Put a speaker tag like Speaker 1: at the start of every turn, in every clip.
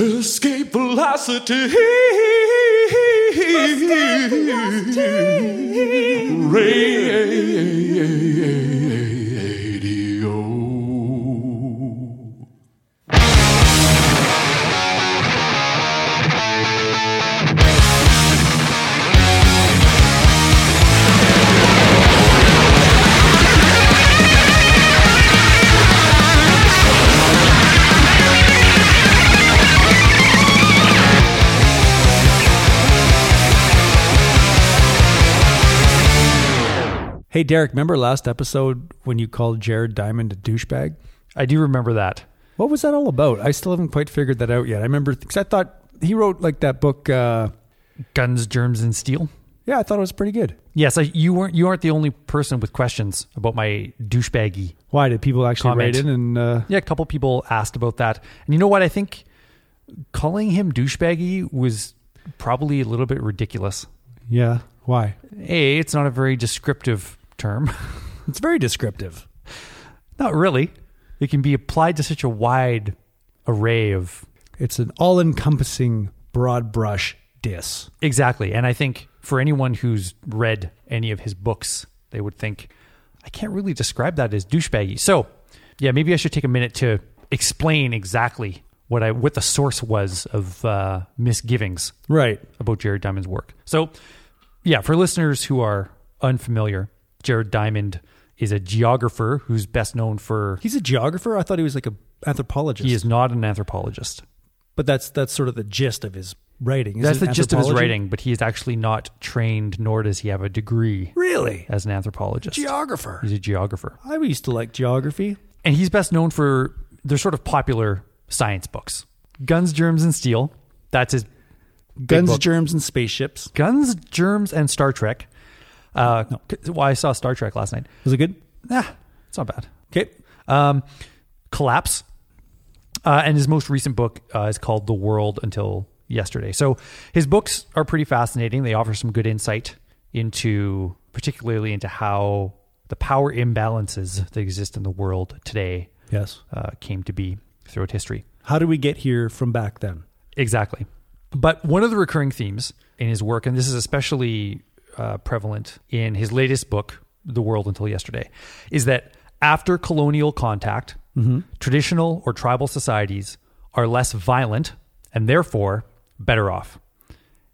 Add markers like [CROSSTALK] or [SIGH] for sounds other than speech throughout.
Speaker 1: Escape velocity. Radio.
Speaker 2: Hey, Derek, remember last episode when you called Jared Diamond a douchebag?
Speaker 3: I do remember that.
Speaker 2: What was that all about? I still haven't quite figured that out yet. I remember because I thought he wrote like that book. Uh,
Speaker 3: Guns, germs, and steel.
Speaker 2: yeah, I thought it was pretty good.
Speaker 3: Yes, I, you weren't. You aren't the only person with questions about my douchebaggy.
Speaker 2: Why did people actually
Speaker 3: Comment.
Speaker 2: write in and uh,
Speaker 3: Yeah, a couple people asked about that, and you know what? I think calling him douchebaggy was probably a little bit ridiculous.
Speaker 2: yeah, why?
Speaker 3: A, it's not a very descriptive term. [LAUGHS]
Speaker 2: It's very descriptive.
Speaker 3: not really. It can be applied to such a wide array of
Speaker 2: It's an all-encompassing broad brush diss.
Speaker 3: Exactly. And I think for anyone who's read any of his books, they would think, I can't really describe that as douchebaggy. So, yeah, maybe I should take a minute to explain exactly what I what the source was of uh, misgivings
Speaker 2: Right.
Speaker 3: about Jared Diamond's work. So, yeah, for listeners who are unfamiliar, Jared Diamond is a geographer who's best known for
Speaker 2: He's a geographer. I thought he was like a anthropologist.
Speaker 3: he is not an anthropologist.
Speaker 2: but that's that's sort of the gist of his writing.
Speaker 3: That's the gist of his writing, but he is actually not trained, nor does he have a degree
Speaker 2: Really,
Speaker 3: as an anthropologist.
Speaker 2: geographer.
Speaker 3: He's a geographer.
Speaker 2: I used to like geography.
Speaker 3: And he's best known for their sort of popular science books. Guns, Germs, and Steel. That's his
Speaker 2: Guns,
Speaker 3: book.
Speaker 2: germs, and spaceships.
Speaker 3: Guns, Germs, and Star Trek. Uh, c- Well, I saw Star Trek last night.
Speaker 2: Was it good?
Speaker 3: Nah, it's not bad.
Speaker 2: Okay.
Speaker 3: Um, Collapse. Uh, and his most recent book uh, is called The World Until Yesterday. So his books are pretty fascinating. They offer some good insight into, particularly into how the power imbalances that exist in the world today
Speaker 2: Yes.
Speaker 3: uh, came to be throughout history.
Speaker 2: How do we get here from back then?
Speaker 3: Exactly. But one of the recurring themes in his work, and this is especially uh, prevalent in his latest book, The World Until Yesterday, is that after colonial contact, traditional or tribal societies are less violent and therefore better off.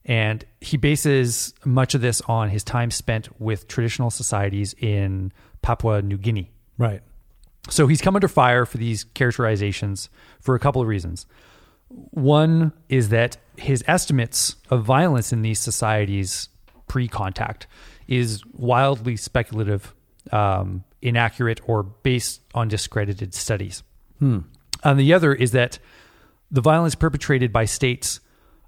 Speaker 3: And he bases much of this on his time spent with traditional societies in Papua New Guinea.
Speaker 2: Right.
Speaker 3: So he's come under fire for these characterizations for a couple of reasons. One is that his estimates of violence in these societies pre contact is wildly speculative, um, inaccurate, or based on discredited studies. And the other is that the violence perpetrated by states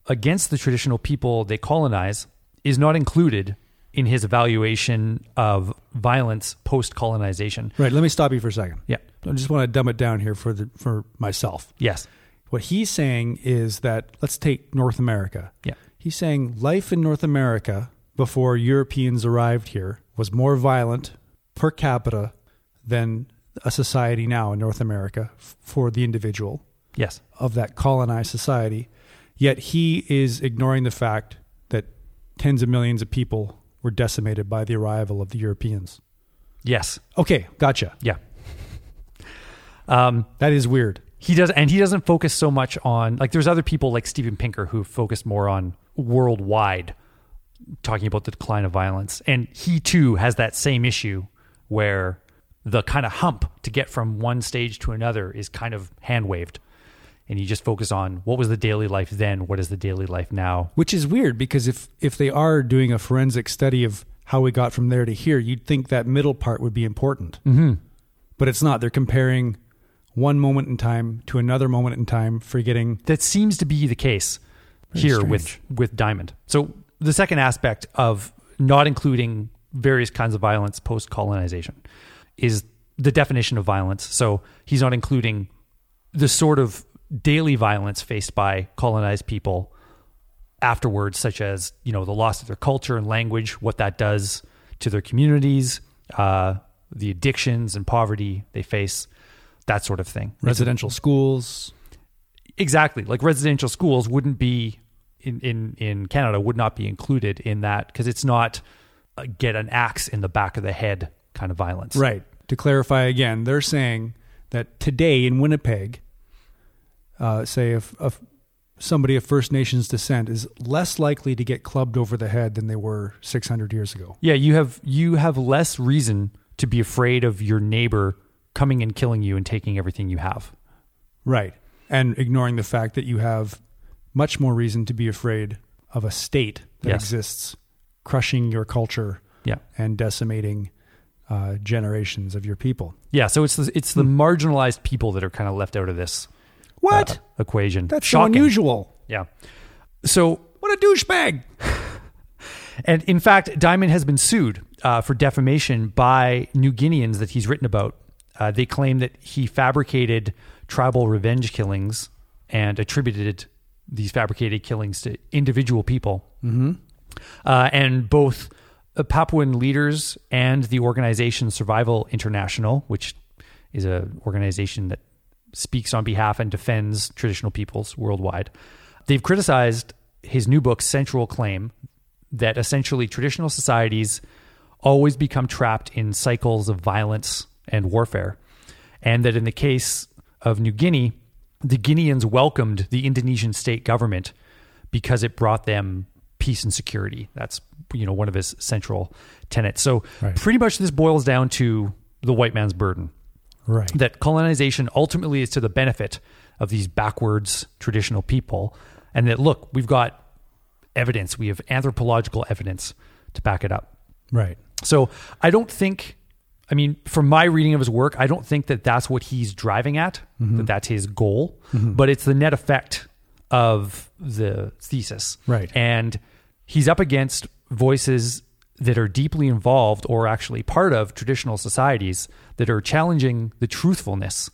Speaker 3: against the traditional people they colonize is not included in his evaluation of violence post colonization.
Speaker 2: Right. Let me stop you for a second.
Speaker 3: Yeah.
Speaker 2: I just want to dumb it down here for the for myself.
Speaker 3: Yes.
Speaker 2: What he's saying is that let's take North America.
Speaker 3: Yeah.
Speaker 2: He's saying life in North America before Europeans arrived here was more violent per capita than a society now in North America f- for the individual
Speaker 3: Yes.
Speaker 2: of that colonized society. Yet he is ignoring the fact that tens of millions of people were decimated by the arrival of the Europeans.
Speaker 3: Yes.
Speaker 2: Okay, gotcha.
Speaker 3: Yeah. [LAUGHS] Um,
Speaker 2: That is weird.
Speaker 3: he does, and he doesn't focus so much on like. There's other people like Steven Pinker who focus more on worldwide, talking about the decline of violence, and he too has that same issue where the kind of hump to get from one stage to another is kind of hand waved, and you just focus on what was the daily life then, what is the daily life now.
Speaker 2: Which is weird because if if they are doing a forensic study of how we got from there to here, you'd think that middle part would be important. Mm-hmm. But it's not. They're comparing one moment in time to another moment in time, forgetting.
Speaker 3: that seems to be the case here with with Diamond. So the second aspect of not including various kinds of violence post colonization is the definition of violence. So he's not including the sort of daily violence faced by colonized people afterwards, such as you know the loss of their culture and language, what that does to their communities, uh, the addictions and poverty they face, that sort of thing.
Speaker 2: Residential schools.
Speaker 3: Exactly. Like residential schools wouldn't be in in in Canada would not be included in that because it's not uh, get an axe in the back of the head kind of violence.
Speaker 2: Right. To clarify again, they're saying that today in Winnipeg, uh, say if, if somebody of First Nations descent is less likely to get clubbed over the head than they were 600 years ago.
Speaker 3: Yeah, you have you have less reason to be afraid of your neighbor coming and killing you and taking everything you have.
Speaker 2: Right. And ignoring the fact that you have much more reason to be afraid of a state that
Speaker 3: Yes.
Speaker 2: exists crushing your culture
Speaker 3: Yeah.
Speaker 2: and decimating uh, generations of your people.
Speaker 3: Yeah, so it's the, it's the marginalized people that are kind of left out of this
Speaker 2: What?
Speaker 3: uh, equation.
Speaker 2: That's
Speaker 3: Shocking.
Speaker 2: so unusual.
Speaker 3: Yeah. So
Speaker 2: What a douchebag. [LAUGHS]
Speaker 3: And in fact, Diamond has been sued uh, for defamation by New Guineans that he's written about. Uh, they claim that he fabricated tribal revenge killings and attributed these fabricated killings to individual people. Mm-hmm. Uh, and both Papuan leaders and the organization Survival International, which is an organization that speaks on behalf and defends traditional peoples worldwide, they've criticized his new book's central claim that essentially traditional societies always become trapped in cycles of violence and warfare. And that in the case of New Guinea, the Guineans welcomed the Indonesian state government because it brought them peace and security. That's you know one of his central tenets. So
Speaker 2: Right.
Speaker 3: pretty much this boils down to the white man's burden
Speaker 2: Right.
Speaker 3: that colonization ultimately is to the benefit of these backwards traditional people and that look we've got evidence we have anthropological evidence to back it up
Speaker 2: right.
Speaker 3: so i don't think i mean from my reading of his work i don't think that that's what he's driving at mm-hmm. that that's his goal mm-hmm. but it's the net effect of the thesis
Speaker 2: Right.
Speaker 3: and he's up against voices that are deeply involved or actually part of traditional societies that are challenging the truthfulness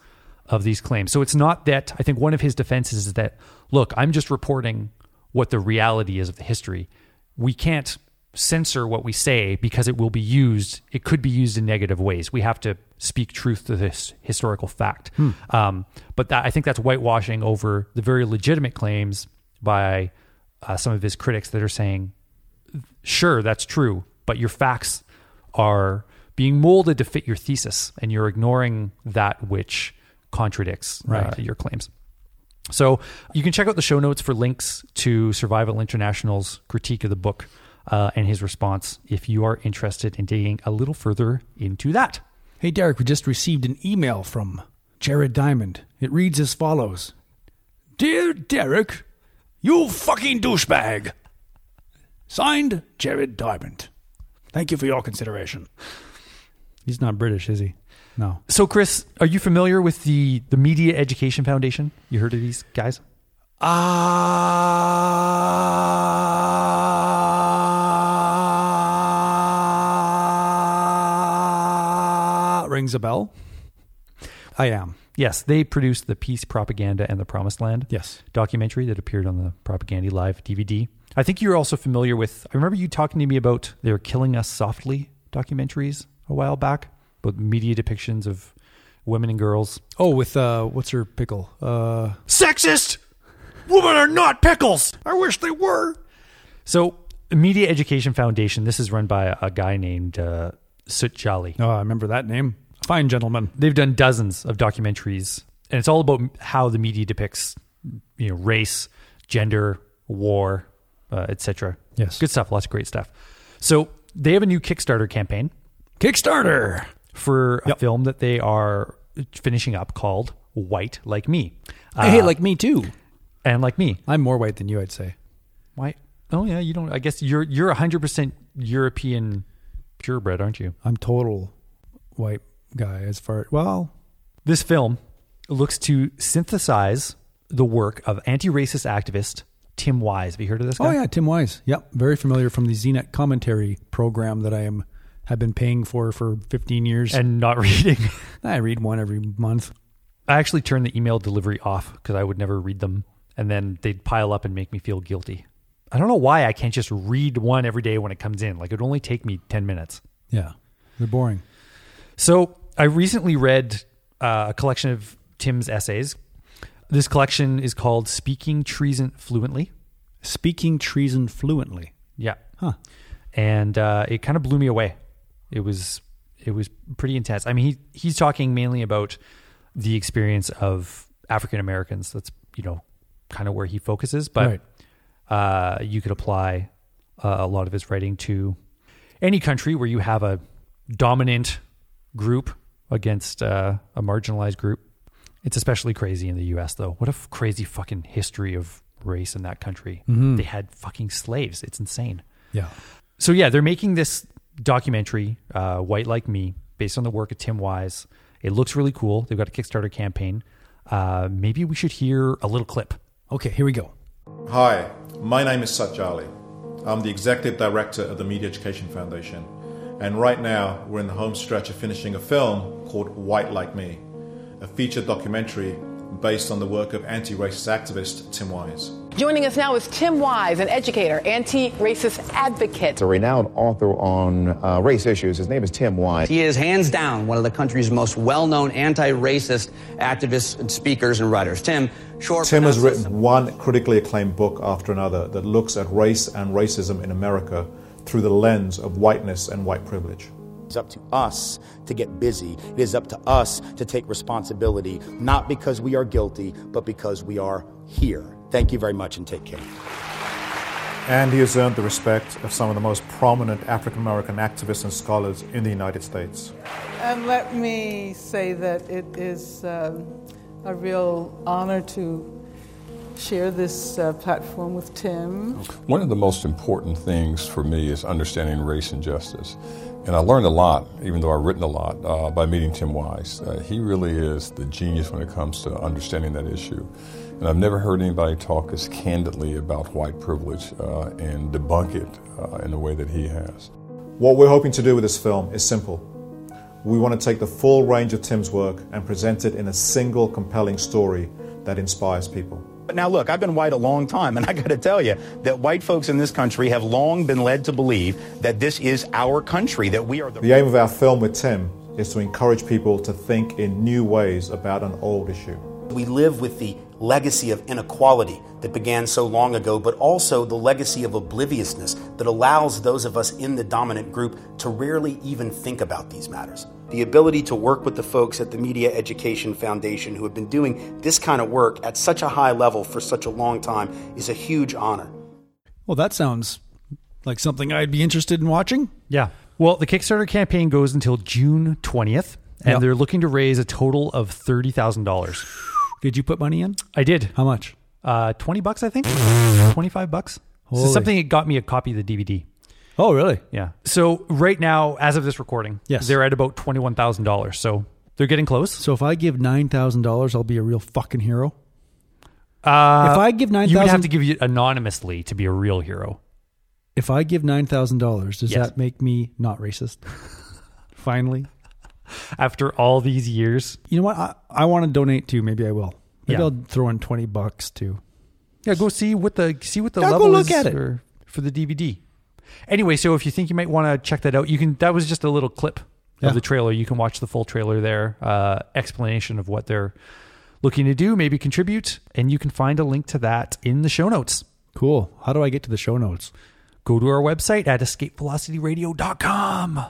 Speaker 3: of these claims. So it's not that I think one of his defenses is that look, I'm just reporting what the reality is of the history. We can't censor what we say because it will be used it could be used in negative ways. We have to speak truth to this historical fact. Um, but that, i think that's whitewashing over the very legitimate claims by uh, some of his critics that are saying sure that's true but your facts are being molded to fit your thesis and you're ignoring that which contradicts uh, your claims. So you can check out the show notes for links to survival international's critique of the book uh, and his response if you are interested in digging a little further into that
Speaker 2: Hey, Derek, we just received an email from Jared Diamond. It reads as follows Dear Derek, you fucking douchebag. Signed, Jared Diamond. Thank you for your consideration. He's not British, is he? No.
Speaker 3: so chris are you familiar with the the media education foundation you heard of these guys
Speaker 2: Ah, rings a bell. I am.
Speaker 3: Yes, they produced the Peace Propaganda and the Promised Land
Speaker 2: Yes.
Speaker 3: documentary that appeared on the Propaganda Live DVD. I think you're also familiar with. I remember you talking to me about their "Killing Us Softly" documentaries a while back, about media depictions of women and girls.
Speaker 2: Oh, with uh, what's her pickle? Uh,
Speaker 3: Sexist. Women are not pickles.
Speaker 2: I wish they were.
Speaker 3: So, Media Education Foundation. This is run by a, a guy named uh, Sut Jhally.
Speaker 2: Oh, I remember that name. Fine gentleman.
Speaker 3: They've done dozens of documentaries, and it's all about how the media depicts, you know, race, gender, war, uh, etc.
Speaker 2: Yes.
Speaker 3: good stuff. Lots of great stuff. So they have a new Kickstarter campaign
Speaker 2: Kickstarter.
Speaker 3: for a
Speaker 2: Yep.
Speaker 3: film that they are finishing up called White Like Me.
Speaker 2: hey,
Speaker 3: Uh,
Speaker 2: like me too.
Speaker 3: and like me.
Speaker 2: I'm more white than you, I'd say.
Speaker 3: White. Oh yeah, you don't. I guess you're you're hundred percent European purebred, aren't you?
Speaker 2: I'm total white guy as far well.
Speaker 3: This film looks to synthesize the work of anti-racist activist Tim Wise. Have you heard of this oh, guy?
Speaker 2: Oh yeah, Tim Wise. Yep, very familiar from the ZNet commentary program that I am have been paying for for 15 years.
Speaker 3: And not [LAUGHS] reading.
Speaker 2: I read one every month.
Speaker 3: I actually turned the email delivery off because I would never read them, and then they'd pile up and make me feel guilty. I don't know why I can't just read one every day when it comes in. Like it would only take me ten minutes.
Speaker 2: Yeah, they're boring.
Speaker 3: So I recently read uh, a collection of Tim's essays. This collection is called Speaking Treason Fluently.
Speaker 2: Speaking treason fluently.
Speaker 3: Yeah.
Speaker 2: Huh.
Speaker 3: and uh, it kind of blew me away. It was it was pretty intense. I mean, he he's talking mainly about the experience of African Americans. That's you know kind of where he focuses, but
Speaker 2: Right.
Speaker 3: uh, you could apply uh, a lot of his writing to any country where you have a dominant group against uh, a marginalized group. It's especially crazy in the U.S. though. What a f- crazy fucking history of race in that country. They had fucking slaves. It's insane.
Speaker 2: Yeah.
Speaker 3: So yeah, they're making this documentary, uh, "White Like Me," based on the work of Tim Wise. It looks really cool. They've got a Kickstarter campaign. Uh, maybe we should hear a little clip.
Speaker 2: Okay, here we go.
Speaker 4: Hi, my name is Sut Jhally. I'm the Executive Director of the Media Education Foundation. And right now, we're in the home stretch of finishing a film called White Like Me, a feature documentary based on the work of anti racist activist Tim Wise.
Speaker 5: Joining us now is Tim Wise, an educator, anti racist advocate.
Speaker 6: a renowned author on uh, race issues. His name is Tim Wise.
Speaker 7: He is hands down one of the country's most well known anti racist activists and speakers and writers. Tim, short.
Speaker 4: Tim has written one critically acclaimed book after another that looks at race and racism in America through the lens of whiteness and white privilege.
Speaker 8: It's up to us to get busy. It is up to us to take responsibility, not because we are guilty, but because we are here. Thank you very much and take care.
Speaker 4: And he has earned the respect of some of the most prominent African American activists and scholars in the United States.
Speaker 9: And let me say that it is um, a real honor to share this uh, platform with Tim.
Speaker 10: One of the most important things for me is understanding race and justice. And I learned a lot, even though I've written a lot, uh, by meeting Tim Wise. Uh, he really is the genius when it comes to understanding that issue. And I've never heard anybody talk as candidly about white privilege uh, and debunk it uh, in the way that he has.
Speaker 4: What we're hoping to do with this film is simple. We want to take the full range of Tim's work and present it in a single compelling story that inspires people.
Speaker 8: But now, look, I've been white a long time, and I got to tell you that white folks in this country have long been led to believe that this is our country, that we are the.
Speaker 4: The aim of our film with Tim is to encourage people to think in new ways about an old issue.
Speaker 8: We live with the legacy of inequality that began so long ago, but also the legacy of obliviousness that allows those of us in the dominant group to rarely even think about these matters. The ability to work with the folks at the Media Education Foundation who have been doing this kind of work at such a high level for such a long time is a huge honor.
Speaker 2: Well, that sounds like something I'd be interested in watching.
Speaker 3: Yeah. Well, the Kickstarter campaign goes until June 20th, and
Speaker 2: Yep.
Speaker 3: they're looking to raise a total of $30,000.
Speaker 2: Did you put money in?
Speaker 3: I did.
Speaker 2: How much?
Speaker 3: Uh, 20 bucks, I think. [LAUGHS] 25 bucks. This
Speaker 2: Holy.
Speaker 3: is something that got me a copy of the DVD.
Speaker 2: Oh, really?
Speaker 3: Yeah. So right now, as of this recording,
Speaker 2: Yes.
Speaker 3: they're at about $21,000. So they're getting close.
Speaker 2: So if I give nine thousand dollars, I'll be a real fucking hero.
Speaker 3: Uh,
Speaker 2: if I give nine
Speaker 3: you would have to give you anonymously to be a real hero.
Speaker 2: if I give nine thousand dollars, does
Speaker 3: Yes.
Speaker 2: that make me not racist? [LAUGHS] Finally,
Speaker 3: After all these years,
Speaker 2: you know what? I, I want to donate too. Maybe I will. Maybe
Speaker 3: Yeah.
Speaker 2: I'll throw in twenty bucks too.
Speaker 3: yeah, go see what the see what the
Speaker 2: Yeah, go
Speaker 3: level
Speaker 2: look
Speaker 3: is
Speaker 2: at it.
Speaker 3: For, for the DVD. Anyway, so if you think you might want to check that out, you can. That was just a little clip
Speaker 2: Yeah.
Speaker 3: of the trailer. You can watch the full trailer there. Uh, explanation of what they're looking to do, maybe contribute, and you can find a link to that in the show notes.
Speaker 2: Cool. How do I get to the show notes?
Speaker 3: Go to our website at escapevelocityradio.com.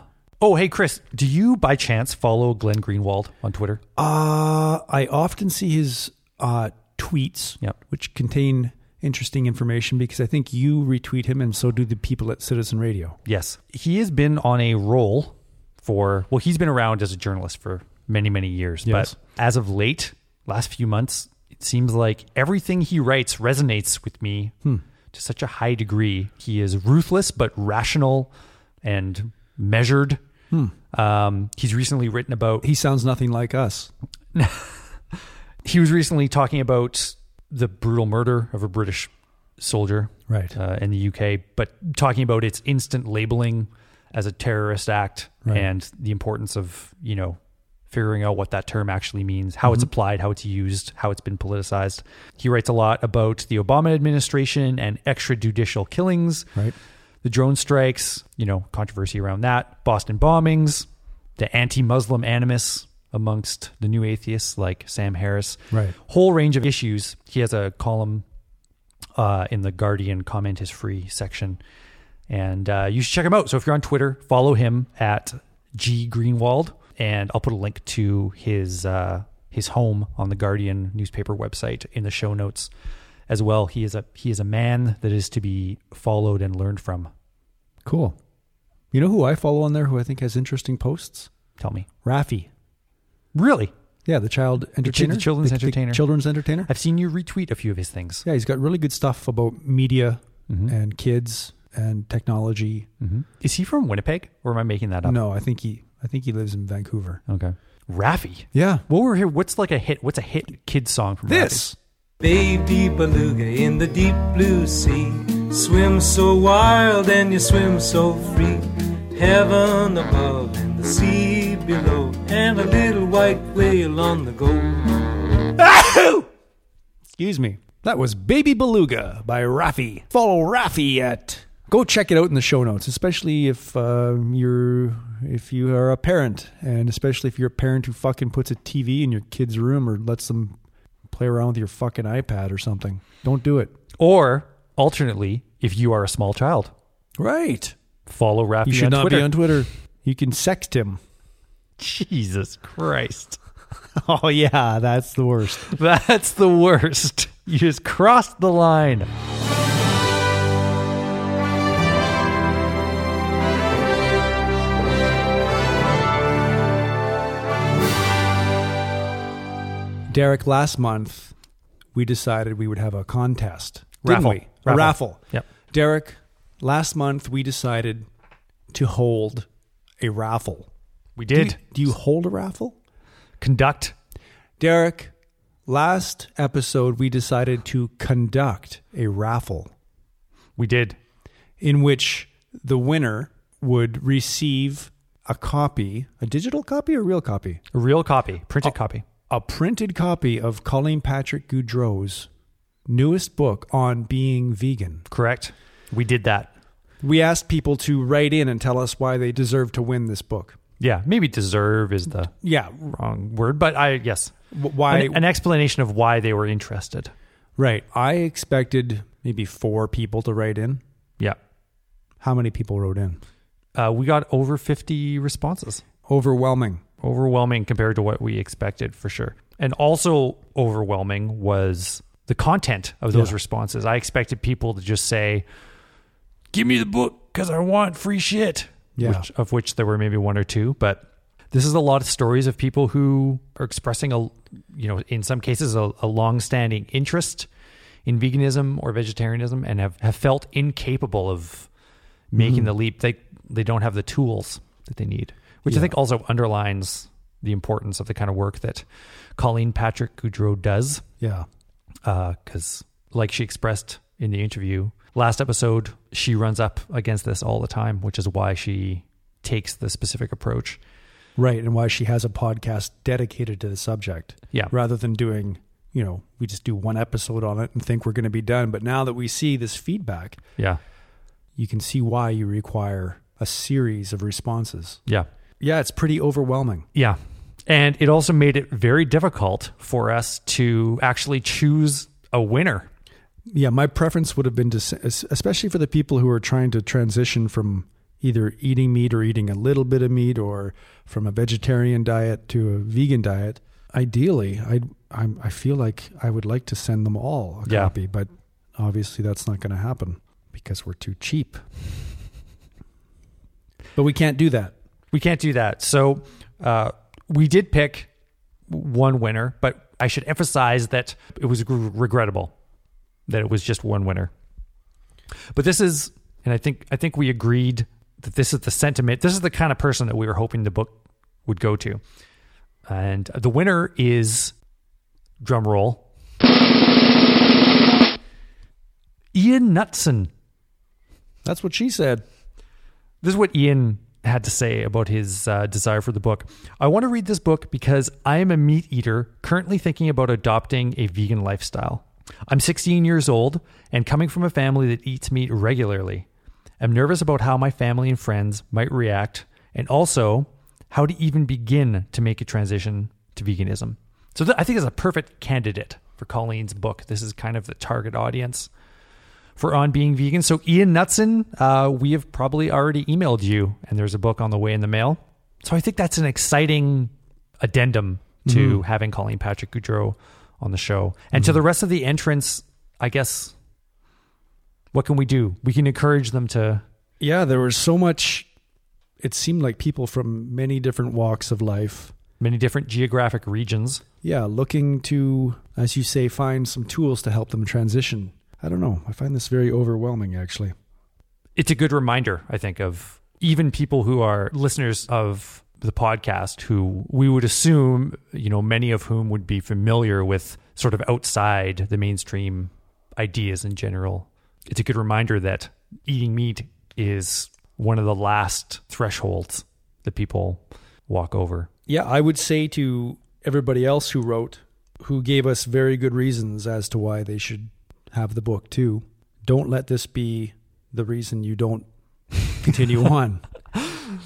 Speaker 3: Oh, hey, Chris, do you by chance follow Glenn Greenwald on Twitter?
Speaker 2: Uh, I often see his uh, tweets,
Speaker 3: Yep.
Speaker 2: which contain interesting information because I think you retweet him and so do the people at Citizen Radio.
Speaker 3: Yes. He has been on a roll for, well, he's been around as a journalist for many, many years.
Speaker 2: Yes.
Speaker 3: But as of late, last few months, it seems like everything he writes resonates with me
Speaker 2: Hmm.
Speaker 3: to such a high degree. He is ruthless, but rational and measured. Um, he's recently written about
Speaker 2: Hmm. He sounds nothing like us. [LAUGHS]
Speaker 3: he was recently talking about the brutal murder of a British soldier
Speaker 2: Right.
Speaker 3: uh, in the UK, but talking about its instant labeling as a terrorist act
Speaker 2: Right.
Speaker 3: and the importance of you know figuring out what that term actually means, how it's
Speaker 2: Mm-hmm.
Speaker 3: applied, how it's used, how it's been politicized. He writes a lot about the Obama administration and extrajudicial killings,
Speaker 2: Right.
Speaker 3: The drone strikes, you know, controversy around that, Boston bombings, the anti-Muslim animus amongst the new atheists like Sam Harris.
Speaker 2: Right.
Speaker 3: Whole range of issues. He has a column uh, in the Guardian comment is free section. And uh, you should check him out. So if you're on Twitter, follow him at G Greenwald, and I'll put a link to his uh, his home on the Guardian newspaper website in the show notes as well. He is a he is a man that is to be followed and learned from.
Speaker 2: Cool. You know who I follow on there who I think has interesting posts?
Speaker 3: Tell me,
Speaker 2: Raffi.
Speaker 3: really?
Speaker 2: Yeah, the child entertainer.
Speaker 3: the children's entertainer.
Speaker 2: children's entertainer.
Speaker 3: I've seen you retweet a few of his things.
Speaker 2: Yeah, he's got really good stuff about media
Speaker 3: Mhm.
Speaker 2: and kids and technology.
Speaker 3: Mm-hmm. Is he from Winnipeg, or am I making that up?
Speaker 2: No, I think he I think he lives in Vancouver.
Speaker 3: Okay. Raffi.
Speaker 2: Yeah.
Speaker 3: What were here? What's like a hit? What's a hit kid song from
Speaker 2: This.
Speaker 1: Baby beluga in the deep blue sea. Swim so wild and you swim so free. Heaven above and the sea below. And a little white whale on the go.
Speaker 2: Excuse me. That was Baby Beluga by Raffi. Follow Raffi at. Go check it out in the show notes, especially if uh, you're if you are a parent, and especially if you're a parent who fucking puts a TV in your kid's room or lets them play around with your fucking iPad or something. Don't do it.
Speaker 3: Or alternately, if you are a small child,
Speaker 2: Right.
Speaker 3: follow Raffi
Speaker 2: You should not
Speaker 3: Twitter.
Speaker 2: be on Twitter. You can sext him.
Speaker 3: Jesus Christ. [LAUGHS]
Speaker 2: Oh yeah, that's the worst. [LAUGHS]
Speaker 3: That's the worst. You just crossed the line.
Speaker 2: Derek, last month we decided we would have a contest. Didn't
Speaker 3: Raffle.
Speaker 2: we? A
Speaker 3: Raffle.
Speaker 2: raffle.
Speaker 3: Yep.
Speaker 2: Derek, last month we decided to hold a raffle.
Speaker 3: We
Speaker 2: Do you,
Speaker 3: did.
Speaker 2: do you hold a raffle?
Speaker 3: Conduct.
Speaker 2: Derek, last episode we decided to conduct a raffle
Speaker 3: We did.
Speaker 2: in which the winner would receive a copy, a digital copy or a real copy?
Speaker 3: A real copy, printed oh, copy.
Speaker 2: A printed copy of Colleen Patrick Goudreau's newest book on being vegan.
Speaker 3: Correct. We did that.
Speaker 2: We asked people to write in and tell us why they deserve to win this book.
Speaker 3: Yeah. Maybe deserve is the
Speaker 2: Yeah,
Speaker 3: wrong word, but I, yes.
Speaker 2: why?
Speaker 3: An, an explanation of why they were interested.
Speaker 2: right. I expected maybe four people to write in.
Speaker 3: Yeah.
Speaker 2: How many people wrote in?
Speaker 3: Uh, we got over 50 responses.
Speaker 2: Overwhelming.
Speaker 3: Overwhelming compared to what we expected for sure. And also overwhelming was the content of those
Speaker 2: Yeah.
Speaker 3: responses. I expected people to just say, Give me the book because I want free shit.
Speaker 2: Yeah.
Speaker 3: Which, of which there were maybe one or two. But this is a lot of stories of people who are expressing a, you know, in some cases, a, a long-standing interest in veganism or vegetarianism and have, have felt incapable of making
Speaker 2: Mm-hmm.
Speaker 3: the leap. They they don't have the tools that they need, which I think also underlines the importance of the kind of work that Colleen Patrick Goudreau does.
Speaker 2: Yeah.
Speaker 3: Uh, because, like she expressed in the interview last episode, she runs up against this all the time, which is why she takes the specific approach.
Speaker 2: Right. And why she has a podcast dedicated to the subject.
Speaker 3: Yeah.
Speaker 2: Rather than doing, you know, we just do one episode on it and think we're going to be done. But now that we see this feedback,
Speaker 3: Yeah.
Speaker 2: you can see why you require a series of responses.
Speaker 3: Yeah.
Speaker 2: Yeah, it's pretty overwhelming.
Speaker 3: Yeah. And it also made it very difficult for us to actually choose a winner.
Speaker 2: Yeah, my preference would have been to, especially for the people who are trying to transition from either eating meat or eating a little bit of meat or from a vegetarian diet to a vegan diet. Ideally, I I'm, I feel like I would like to send them all a
Speaker 3: Yeah.
Speaker 2: copy, but obviously that's not going to happen because we're too cheap. But we can't do that.
Speaker 3: We can't do that. So uh, we did pick one winner, but I should emphasize that it was gr- regrettable that it was just one winner. But this is, and I think I think we agreed that this is the sentiment. This is the kind of person that we were hoping the book would go to. And the winner is drum roll. Ian Knutson.
Speaker 2: That's what she said.
Speaker 3: This is what Ian had to say about his uh, desire for the book. I want to read this book because I am a meat eater currently thinking about adopting a vegan lifestyle. I'm 16 years old and coming from a family that eats meat regularly. I'm nervous about how my family and friends might react and also how to even begin to make a transition to veganism. So th- I think it's a perfect candidate for Colleen's book. This is kind of the target audience for On Being Vegan. So, Ian Knutson, uh, we have probably already emailed you, and there's a book on the way in the mail. So, I think that's an exciting addendum to
Speaker 2: Mhm.
Speaker 3: having Colleen Patrick Goudreau on the show. And to the rest of the entrants, I guess, what can we do? We can encourage them to.
Speaker 2: Yeah, there was so much. It seemed like people from many different walks of life.
Speaker 3: Many different geographic regions.
Speaker 2: Yeah, looking to, as you say, find some tools to help them transition. I don't know. I find this very overwhelming, actually.
Speaker 3: it's a good reminder, I think, of even people who are listeners of the podcast who we would assume, you know, many of whom would be familiar with sort of outside the mainstream ideas in general. It's a good reminder that eating meat is one of the last thresholds that people walk over.
Speaker 2: Yeah, I would say to everybody else who wrote, who gave us very good reasons as to why they should have the book too, don't let this be the reason you don't continue [LAUGHS] on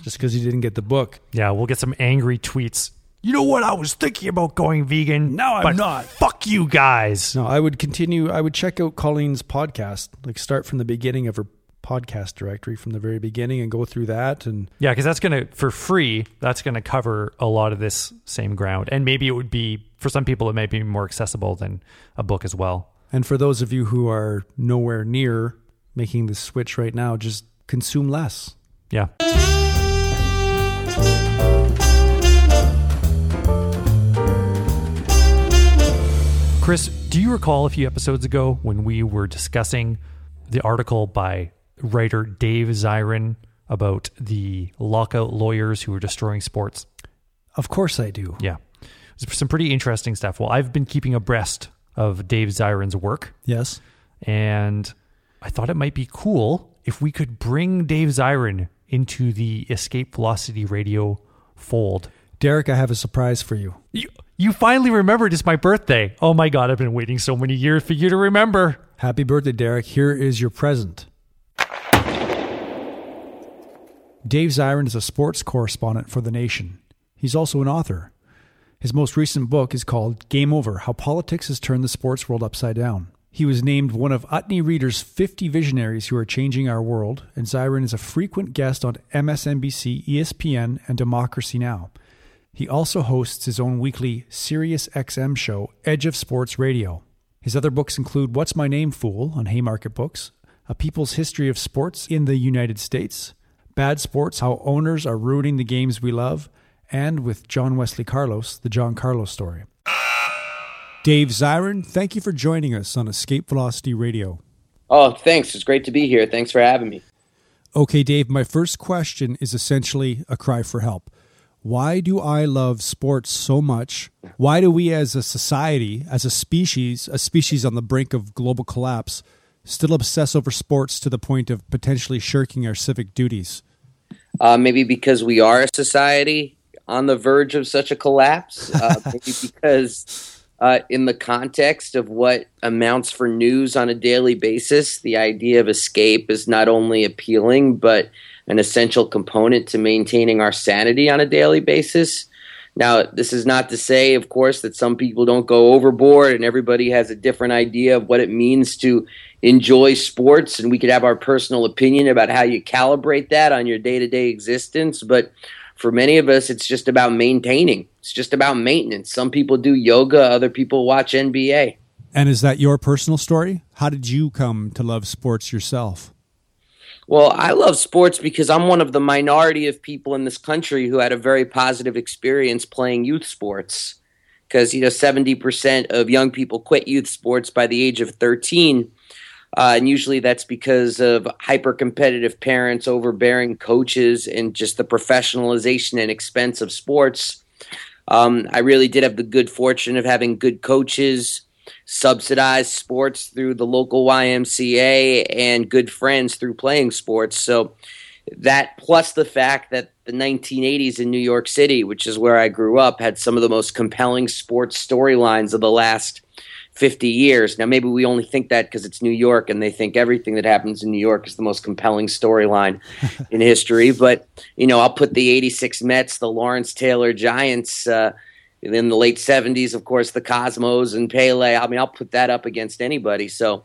Speaker 2: just because you didn't get the book.
Speaker 3: Yeah, we'll get some angry tweets. You know what? I was thinking about going vegan.
Speaker 2: No, I'm not.
Speaker 3: Fuck you guys.
Speaker 2: No, I would continue. I would check out Colleen's podcast, like start from the beginning of her podcast directory from the very beginning and go through that. And
Speaker 3: Yeah, because that's going to, for free, that's going to cover a lot of this same ground. And maybe it would be, for some people, it might be more accessible than a book as well.
Speaker 2: And for those of you who are nowhere near making the switch right now, just consume less.
Speaker 3: Yeah. Chris, do you recall a few episodes ago when we were discussing the article by writer Dave Zirin about the lockout lawyers who were destroying sports?
Speaker 2: Of course I do.
Speaker 3: Yeah. It's some pretty interesting stuff. Well, I've been keeping abreast of Dave Zirin's work,
Speaker 2: Yes.
Speaker 3: and I thought it might be cool if we could bring Dave Zirin into the Escape Velocity Radio fold.
Speaker 2: Derek, I have a surprise for you.
Speaker 3: You, you finally remembered it's my birthday. Oh my God, I've been waiting so many years for you to remember.
Speaker 2: Happy birthday, Derek. Here is your present. Dave Zirin is a sports correspondent for The Nation. He's also an author. His most recent book is called Game Over How Politics Has Turned the Sports World Upside Down. He was named one of Utne Reader's 50 visionaries who are changing our world, and Zirin is a frequent guest on MSNBC, ESPN, and Democracy Now! He also hosts his own weekly Sirius XM show, Edge of Sports Radio. His other books include What's My Name Fool on Haymarket Books, A People's History of Sports in the United States, Bad Sports How Owners Are Ruining the Games We Love, and with John Wesley Carlos, The John Carlos Story. Dave Zirin, thank you for joining us on Escape Velocity Radio.
Speaker 11: Oh, thanks. It's great to be here. Thanks for having me.
Speaker 2: Okay, Dave, my first question is essentially a cry for help. Why do I love sports so much? Why do we as a society, as a species, a species on the brink of global collapse, still obsess over sports to the point of potentially shirking our civic duties?
Speaker 11: Uh, maybe because we are a society on the verge of such a collapse. Uh, [LAUGHS] maybe because, uh, in the context of what amounts for news on a daily basis, the idea of escape is not only appealing, but an essential component to maintaining our sanity on a daily basis. Now, this is not to say, of course, that some people don't go overboard and everybody has a different idea of what it means to enjoy sports, and we could have our personal opinion about how you calibrate that on your day to day existence. But for many of us, it's just about maintaining, it's just about maintenance. Some people do yoga, other people watch NBA.
Speaker 2: And is that your personal story? How did you come to love sports yourself?
Speaker 11: Well, I love sports because I'm one of the minority of people in this country who had a very positive experience playing youth sports. Because, you know, 70% of young people quit youth sports by the age of 13. Uh, and usually that's because of hyper competitive parents, overbearing coaches, and just the professionalization and expense of sports. Um, I really did have the good fortune of having good coaches, subsidized sports through the local YMCA, and good friends through playing sports. So that plus the fact that the 1980s in New York City, which is where I grew up, had some of the most compelling sports storylines of the last 50 years. Now, maybe we only think that because it's New York and they think everything that happens in New York is the most compelling storyline [LAUGHS] in history. But, you know, I'll put the 86 Mets, the Lawrence Taylor Giants, uh, in the late 70s, of course, the Cosmos and Pele. I mean, I'll put that up against anybody. So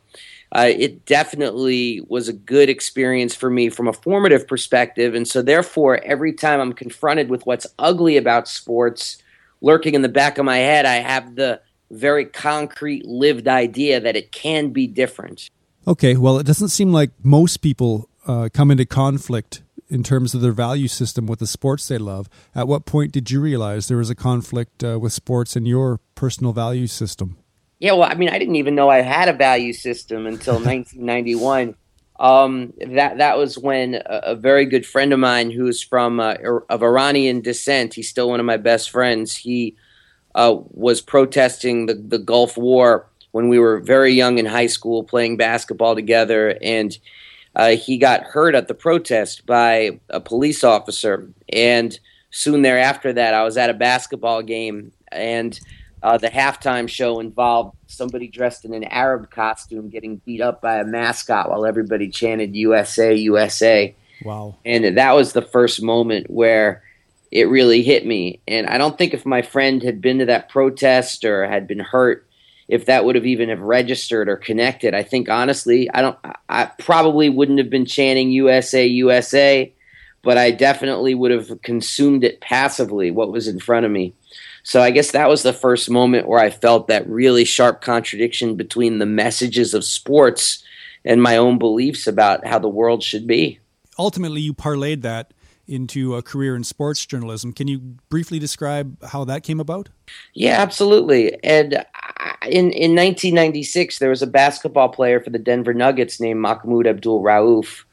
Speaker 11: uh, it definitely was a good experience for me from a formative perspective. And so, therefore, every time I'm confronted with what's ugly about sports, lurking in the back of my head, I have the very concrete lived idea that it can be different.
Speaker 2: Okay, well, it doesn't seem like most people uh, come into conflict in terms of their value system with the sports they love. At what point did you realize there was a conflict uh, with sports in your personal value system?
Speaker 11: Yeah, well, I mean, I didn't even know I had a value system until [LAUGHS] 1991. Um, that that was when a, a, very good friend of mine, who's from uh, of Iranian descent, he's still one of my best friends. He uh, was protesting the, the Gulf War when we were very young in high school playing basketball together. And uh, he got hurt at the protest by a police officer. And soon thereafter, that I was at a basketball game, and uh, the halftime show involved somebody dressed in an Arab costume getting beat up by a mascot while everybody chanted USA, USA.
Speaker 2: Wow.
Speaker 11: And that was the first moment where it really hit me. And I don't think if my friend had been to that protest or had been hurt, if that would have even have registered or connected. I think honestly, I don't. I probably wouldn't have been chanting USA USA, but I definitely would have consumed it passively. What was in front of me. So I guess that was the first moment where I felt that really sharp contradiction between the messages of sports and my own beliefs about how the world should be.
Speaker 2: Ultimately, you parlayed that into a career in sports journalism. Can you briefly describe how that came about?
Speaker 11: Yeah, absolutely. And in in 1996, there was a basketball player for the Denver Nuggets named Mahmoud Abdul Rauf,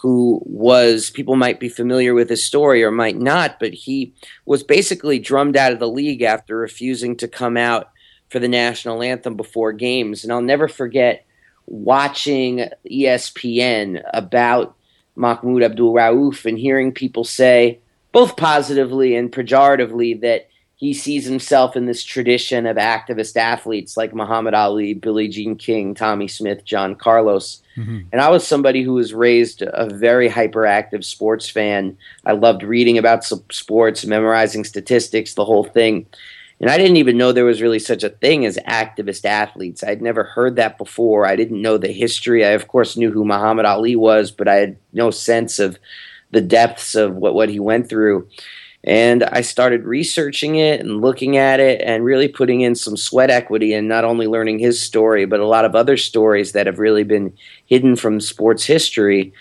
Speaker 11: who was people might be familiar with his story or might not, but he was basically drummed out of the league after refusing to come out for the national anthem before games. And I'll never forget watching ESPN about Mahmoud Abdul Rauf and hearing people say, both positively and pejoratively, that he sees himself in this tradition of activist athletes like Muhammad Ali, Billie Jean King, Tommie Smith, John Carlos. Mm-hmm. And I was somebody who was raised a very hyperactive sports fan. I loved reading about sports, memorizing statistics, the whole thing. And I didn't even know there was really such a thing as activist athletes. I'd never heard that before. I didn't know the history. I, of course, knew who Muhammad Ali was, but I had no sense of the depths of what, what he went through. And I started researching it and looking at it and really putting in some sweat equity and not only learning his story, but a lot of other stories that have really been hidden from sports history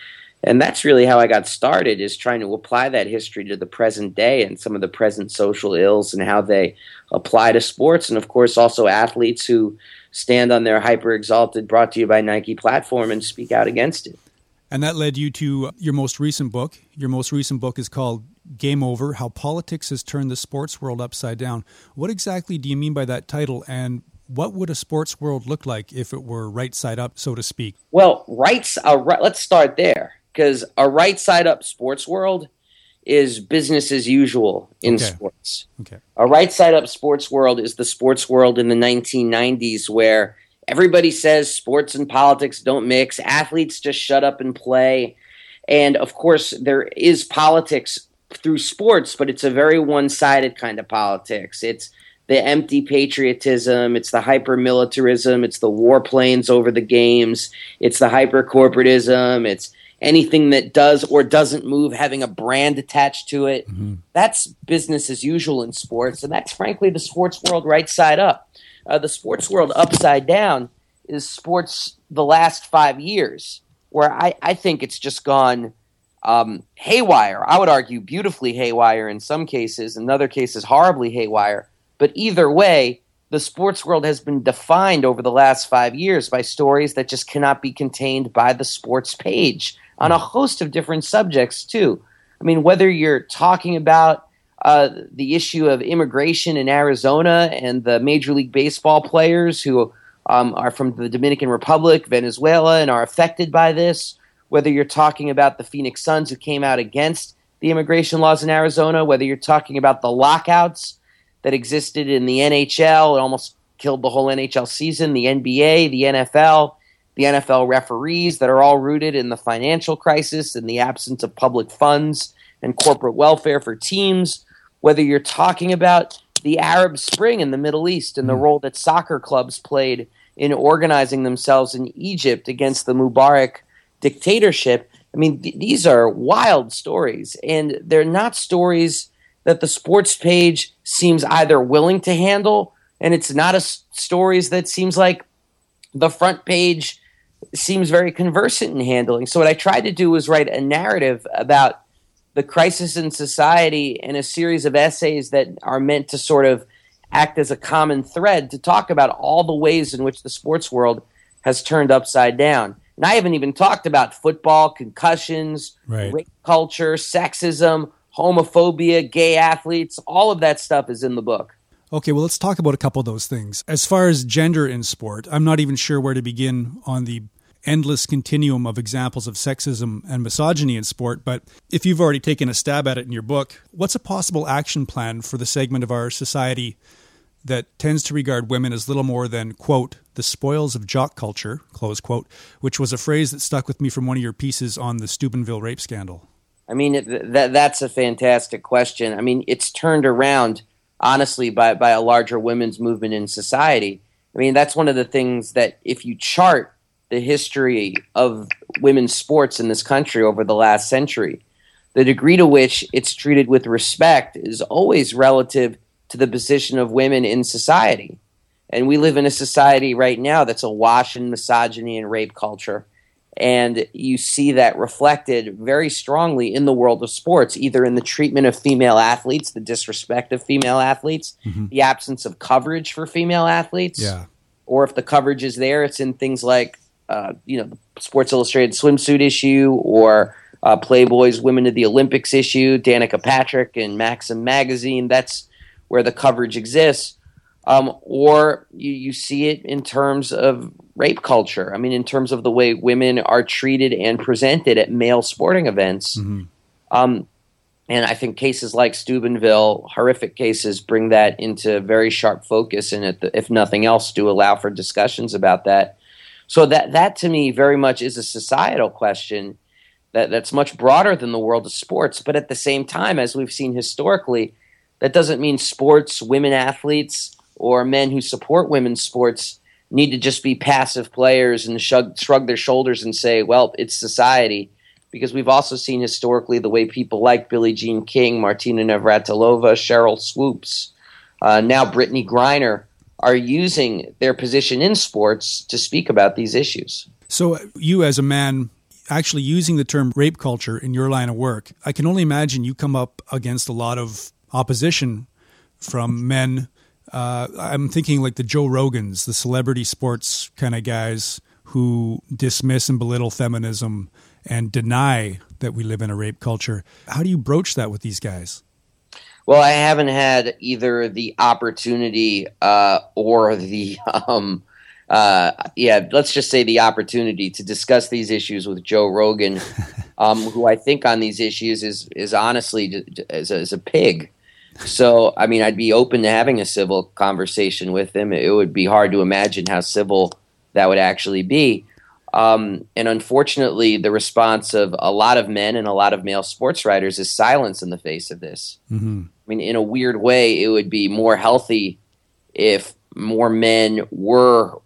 Speaker 11: and that's really how I got started is trying to apply that history to the present day and some of the present social ills and how they apply to sports and of course also athletes who stand on their hyper exalted brought to you by Nike platform and speak out against it.
Speaker 2: And that led you to your most recent book. Your most recent book is called Game Over How Politics Has Turned the Sports World Upside Down. What exactly do you mean by that title and what would a sports world look like if it were right side up, so to speak?
Speaker 11: Well, rights. Uh, right, let's start there because a right side up sports world is business as usual in okay. sports.
Speaker 2: Okay.
Speaker 11: A right side up sports world is the sports world in the 1990s where everybody says sports and politics don't mix, athletes just shut up and play. And of course, there is politics through sports, but it's a very one sided kind of politics. It's the empty patriotism, it's the hyper militarism, it's the warplanes over the games, it's the hyper corporatism, it's anything that does or doesn't move having a brand attached to it. Mm-hmm. That's business as usual in sports, and that's frankly the sports world right side up. Uh, the sports world upside down is sports the last five years, where I, I think it's just gone um, haywire. I would argue beautifully haywire in some cases, in other cases, horribly haywire. But either way, the sports world has been defined over the last five years by stories that just cannot be contained by the sports page on a host of different subjects too. I mean, whether you're talking about uh, the issue of immigration in Arizona and the Major League Baseball players who um, are from the Dominican Republic, Venezuela, and are affected by this, whether you're talking about the Phoenix Suns who came out against the immigration laws in Arizona, whether you're talking about the lockouts that existed in the NHL and almost killed the whole NHL season, the NBA, the NFL, the NFL referees that are all rooted in the financial crisis and the absence of public funds and corporate welfare for teams, whether you're talking about the Arab Spring in the Middle East and the hmm. role that soccer clubs played in organizing themselves in Egypt against the Mubarak dictatorship. I mean, th- these are wild stories, and they're not stories that the sports page seems either willing to handle, and it's not a s- stories that seems like the front page seems very conversant in handling. So what I tried to do was write a narrative about the crisis in society and a series of essays that are meant to sort of act as a common thread to talk about all the ways in which the sports world has turned upside down. And I haven't even talked about football, concussions,
Speaker 2: Right.
Speaker 11: rape culture, sexism, homophobia, gay athletes. All of that stuff is in the book.
Speaker 2: Okay, well, let's talk about a couple of those things. As far as gender in sport, I'm not even sure where to begin on the endless continuum of examples of sexism and misogyny in sport. But if you've already taken a stab at it in your book, what's a possible action plan for the segment of our society that tends to regard women as little more than, quote, the spoils of jock culture, close quote, which was a phrase that stuck with me from one of your pieces on the Steubenville rape scandal?
Speaker 11: I mean, that that's a fantastic question. I mean, it's turned around honestly by by a larger women's movement in society. I mean, that's one of the things that if you chart the history of women's sports in this country over the last century, the degree to which it's treated with respect is always relative to the position of women in society. And we live in a society right now that's awash in misogyny and rape culture. And you see that reflected very strongly in the world of sports, either in the treatment of female athletes, the disrespect of female athletes, mm-hmm. the absence of coverage for female athletes,
Speaker 2: Yeah.
Speaker 11: or if the coverage is there, it's in things like uh, you know the Sports Illustrated swimsuit issue or uh, Playboy's Women of the Olympics issue, Danica Patrick and Maxim magazine. That's where the coverage exists. Um, or you, you see it in terms of rape culture. I mean, in terms of the way women are treated and presented at male sporting events. Um, and I think cases like Steubenville, horrific cases, bring that into very sharp focus, and it, if nothing else, do allow for discussions about that. So that that to me very much is a societal question that that's much broader than the world of sports. But at the same time, as we've seen historically, that doesn't mean sports, women athletes, or men who support women's sports need to just be passive players and shrug, shrug their shoulders and say, "Well, it's society." Because we've also seen historically the way people like Billie Jean King, Martina Navratilova, Sheryl Swoopes, uh, now Brittney Griner are using their position in sports to speak about these issues.
Speaker 2: So, you as a man actually using the term rape culture in your line of work, I can only imagine you come up against a lot of opposition from men. Uh, I'm thinking like the Joe Rogans, the celebrity sports kind of guys who dismiss and belittle feminism and deny that we live in a rape culture. How do you broach that with these guys?
Speaker 11: Well, I haven't had either the opportunity uh, or the [LAUGHS] um, uh, yeah, let's just say the opportunity to discuss these issues with Joe Rogan, [LAUGHS] um, who I think on these issues is is honestly as a, a pig. So, I mean, I'd be open to having a civil conversation with him. It would be hard to imagine how civil that would actually be. Um, and unfortunately, the response of a lot of men and a lot of male sports writers is silence in the face of this.
Speaker 2: Mm-hmm.
Speaker 11: I mean, in a weird way, it would be more healthy if more men were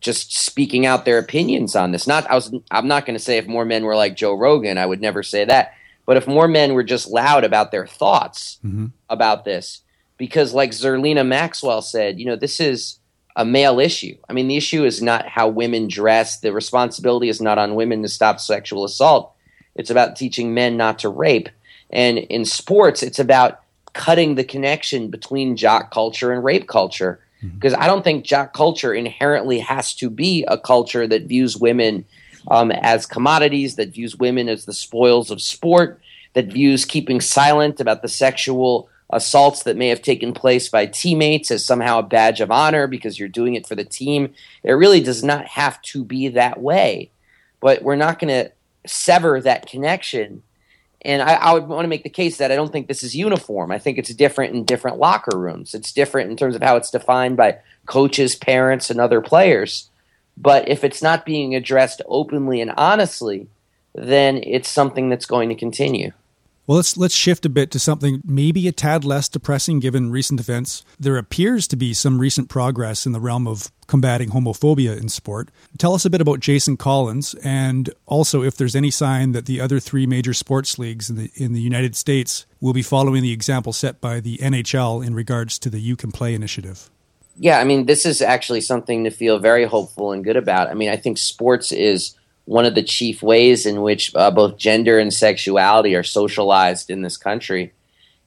Speaker 11: just speaking out their opinions on this. Not, I was, I'm not going to say if more men were like Joe Rogan. I would never say that. But if more men were just loud about their thoughts mm-hmm. about this, because like Zerlina Maxwell said, you know, this is a male issue. I mean, the issue is not how women dress. The responsibility is not on women to stop sexual assault. It's about teaching men not to rape. And in sports, it's about cutting the connection between jock culture and rape culture. Because I don't think jock culture inherently has to be a culture that views women um, as commodities, that views women as the spoils of sport, that views keeping silent about the sexual assaults that may have taken place by teammates as somehow a badge of honor because you're doing it for the team. It really does not have to be that way. But we're not going to sever that connection And I, I would want to make the case that I don't think this is uniform. I think it's different in different locker rooms. It's different in terms of how it's defined by coaches, parents, and other players. But if it's not being addressed openly and honestly, then it's something that's going to continue.
Speaker 2: Well, let's let's shift a bit to something maybe a tad less depressing given recent events. There appears to be some recent progress in the realm of combating homophobia in sport. Tell us a bit about Jason Collins and also if there's any sign that the other three major sports leagues in the in the United States will be following the example set by the NHL in regards to the You Can Play initiative.
Speaker 11: Yeah, I mean, this is actually something to feel very hopeful and good about. I mean, I think sports is one of the chief ways in which uh, both gender and sexuality are socialized in this country.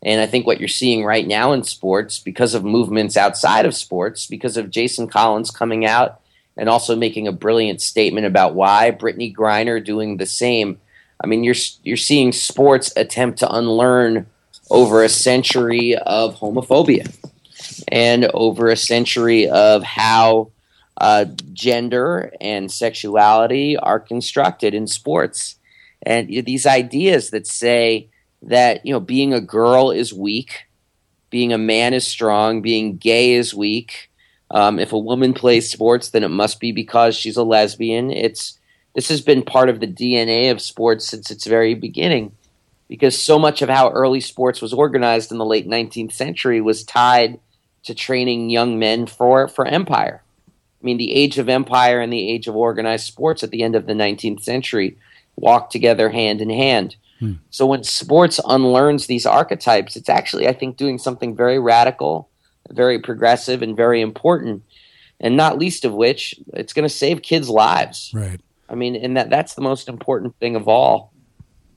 Speaker 11: And I think what you're seeing right now in sports, because of movements outside of sports, because of Jason Collins coming out and also making a brilliant statement about why, Brittney Griner doing the same. I mean, you're you're seeing sports attempt to unlearn over a century of homophobia and over a century of how uh, gender and sexuality are constructed in sports. And you know, these ideas that say that you know being a girl is weak, being a man is strong, being gay is weak. Um, if a woman plays sports, then it must be because she's a lesbian. It's this has been part of the DNA of sports since its very beginning, because so much of how early sports was organized in the late 19th century was tied to training young men for for empire. I mean, the age of empire and the age of organized sports at the end of the 19th century walked together hand in hand. Hmm. So when sports unlearns these archetypes, it's actually, I think, doing something very radical, very progressive, and very important. And not least of which, it's going to save kids' lives.
Speaker 2: Right.
Speaker 11: I mean, and that that's the most important thing of all.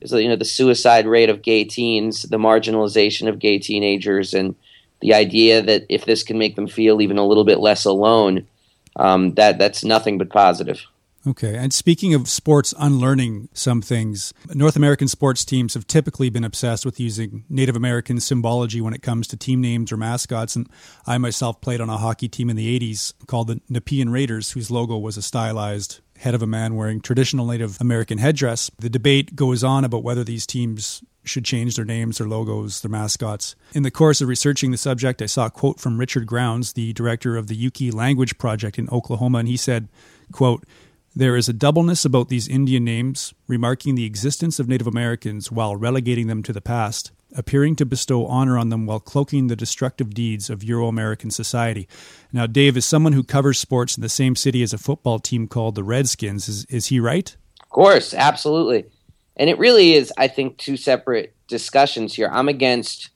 Speaker 11: Is that, you know the suicide rate of gay teens, the marginalization of gay teenagers, and the idea that if this can make them feel even a little bit less alone, um, that that's nothing but positive.
Speaker 2: Okay. And speaking of sports unlearning some things, North American sports teams have typically been obsessed with using Native American symbology when it comes to team names or mascots. And I myself played on a hockey team in the 80s called the Nepean Raiders, whose logo was a stylized head of a man wearing traditional Native American headdress. The debate goes on about whether these teams should change their names, their logos, their mascots. In the course of researching the subject, I saw a quote from Richard Grounds, the director of the Yuchi Language Project in Oklahoma, and he said, quote, there is a doubleness about these Indian names, remarking the existence of Native Americans while relegating them to the past, appearing to bestow honor on them while cloaking the destructive deeds of Euro American society. Now, Dave, is someone who covers sports in the same city as a football team called the Redskins. Is, is he right?
Speaker 11: Of course, absolutely. And it really is, I think, two separate discussions here. I'm against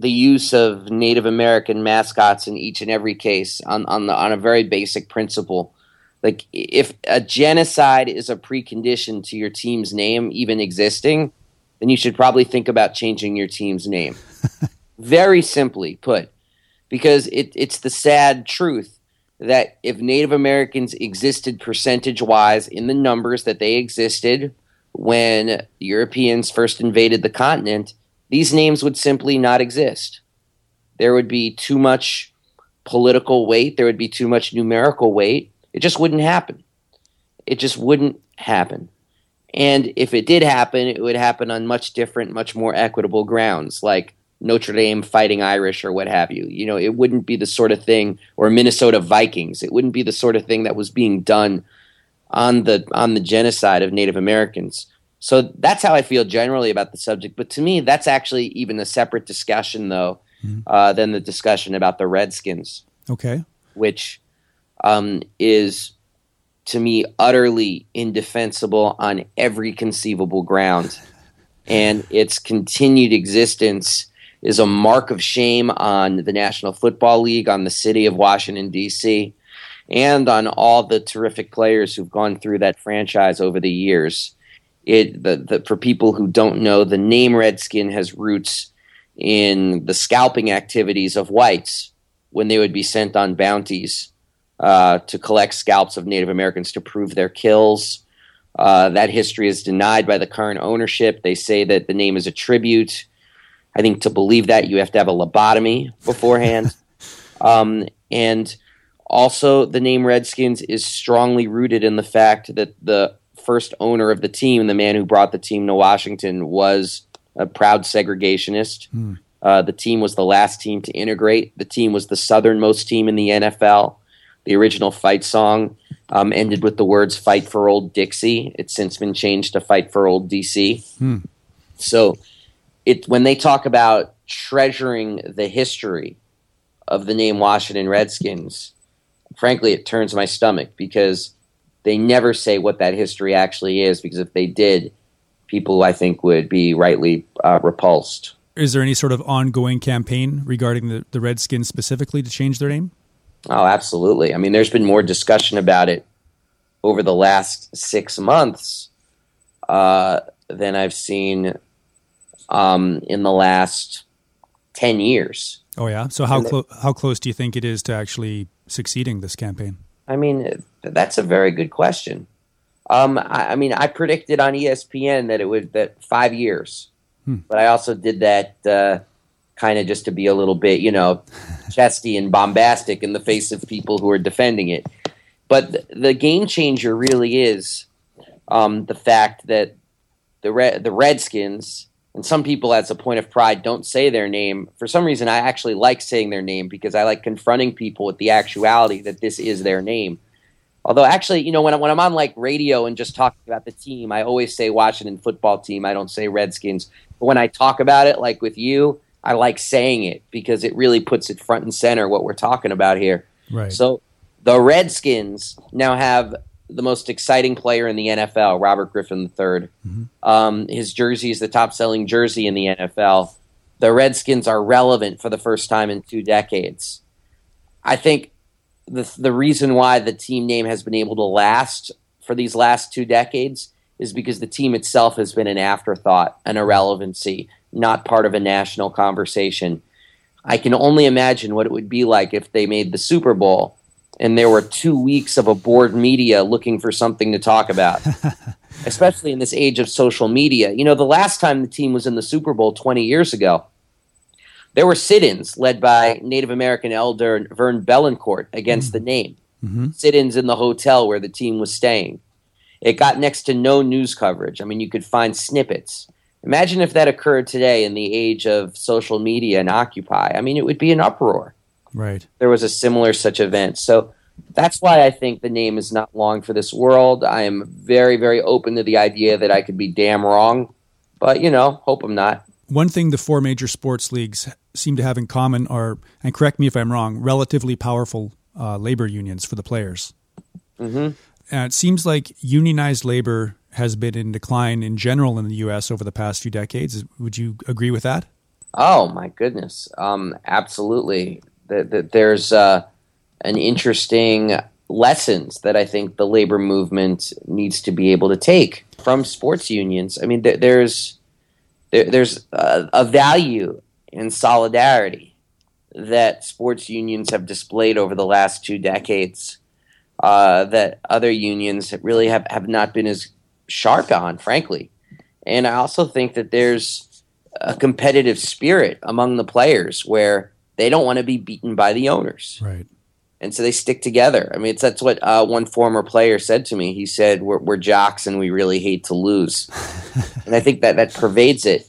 Speaker 11: the use of Native American mascots in each and every case on, on, the, on a very basic principle. Like, if a genocide is a precondition to your team's name even existing, then you should probably think about changing your team's name. [LAUGHS] very simply put, because it, it's the sad truth that if Native Americans existed percentage wise in the numbers that they existed when Europeans first invaded the continent, these names would simply not exist. There would be too much political weight, there would be too much numerical weight. It just wouldn't happen. It just wouldn't happen. And if it did happen, it would happen on much different, much more equitable grounds, like Notre Dame fighting Irish or what have you. You know, it wouldn't be the sort of thing, or Minnesota Vikings. It wouldn't be the sort of thing that was being done on the on the genocide of Native Americans. So that's how I feel generally about the subject. But to me, that's actually even a separate discussion, though, mm-hmm. uh, than the discussion about the Redskins.
Speaker 2: Okay,
Speaker 11: which um, is to me utterly indefensible on every conceivable ground, and its continued existence is a mark of shame on the National Football League, on the city of Washington D.C and on all the terrific players who've gone through that franchise over the years. It the, the, for people who don't know, the name Redskin has roots in the scalping activities of whites when they would be sent on bounties uh, to collect scalps of Native Americans to prove their kills. Uh, that history is denied by the current ownership. They say that the name is a tribute. I think to believe that you have to have a lobotomy beforehand. [LAUGHS] um, and also, the name Redskins is strongly rooted in the fact that the first owner of the team, the man who brought the team to Washington, was a proud segregationist. Uh, the team was the last team to integrate. The team was the southernmost team in the NFL. The original fight song um, ended with the words "Fight for Old Dixie." It's since been changed to "Fight for Old DC."
Speaker 2: Hmm.
Speaker 11: So, it when they talk about treasuring the history of the name Washington Redskins, frankly, it turns my stomach because they never say what that history actually is. Because if they did, people I think would be rightly uh, repulsed.
Speaker 2: Is there any sort of ongoing campaign regarding the, the Redskins specifically to change their name?
Speaker 11: Oh, absolutely. I mean, there's been more discussion about it over the last six months uh, than I've seen um, in the last 10 years.
Speaker 2: Oh yeah. So how clo- how close do you think it is to actually succeeding this campaign?
Speaker 11: I mean, that's a very good question. Um, I, I mean, I predicted on ESPN that it would that five years,
Speaker 2: Hmm.
Speaker 11: but I also did that uh, kind of just to be a little bit, you know, [LAUGHS] chesty and bombastic in the face of people who are defending it. But th- the game changer really is um, the fact that the Re- the Redskins and some people, as a point of pride, don't say their name. For some reason, I actually like saying their name because I like confronting people with the actuality that this is their name. Although, actually, you know, when, I, when I'm on like radio and just talking about the team, I always say Washington football team. I don't say Redskins. But when I talk about it, like with you, I like saying it because it really puts it front and center what we're talking about here.
Speaker 2: Right.
Speaker 11: So the Redskins now have the most exciting player in the NFL, Robert Griffin III. Um, his jersey is the top selling jersey in the NFL. The Redskins are relevant for the first time in two decades. I think the the reason why the team name has been able to last for these last two decades is because the team itself has been an afterthought, an irrelevancy, not part of a national conversation. I can only imagine what it would be like if they made the Super Bowl and there were two weeks of a bored media looking for something to talk about, [LAUGHS] especially in this age of social media. You know, the last time the team was in the Super Bowl 20 years ago, there were sit ins led by Native American elder Vern Bellecourt against mm-hmm. the name. Mm-hmm. Sit ins in the hotel where the team was staying. It got next to no news coverage. I mean, you could find snippets. Imagine if that occurred today in the age of social media and Occupy. I mean, it would be an uproar
Speaker 2: Right.
Speaker 11: there was a similar such event. So that's why I think the name is not long for this world. I am very, very open to the idea that I could be damn wrong, but you know, hope I'm not.
Speaker 2: One thing the four major sports leagues seem to have in common are, and correct me if I'm wrong, relatively powerful uh, labor unions for the players.
Speaker 11: hmm
Speaker 2: And it seems like unionized labor has been in decline in general in the U.S. over the past few decades. Would you agree with that?
Speaker 11: Oh my goodness, um, absolutely. That the, there's uh, an interesting lessons that I think the labor movement needs to be able to take from sports unions. I mean, there, there's there, there's a, a value in solidarity that sports unions have displayed over the last two decades uh, that other unions really have, have not been as sharp on, frankly. And I also think that there's a competitive spirit among the players where they don't want to be beaten by the owners.
Speaker 2: Right.
Speaker 11: And so they stick together. I mean, it's, that's what uh, one former player said to me. He said, we're, we're jocks and we really hate to lose. [LAUGHS] and I think that that pervades it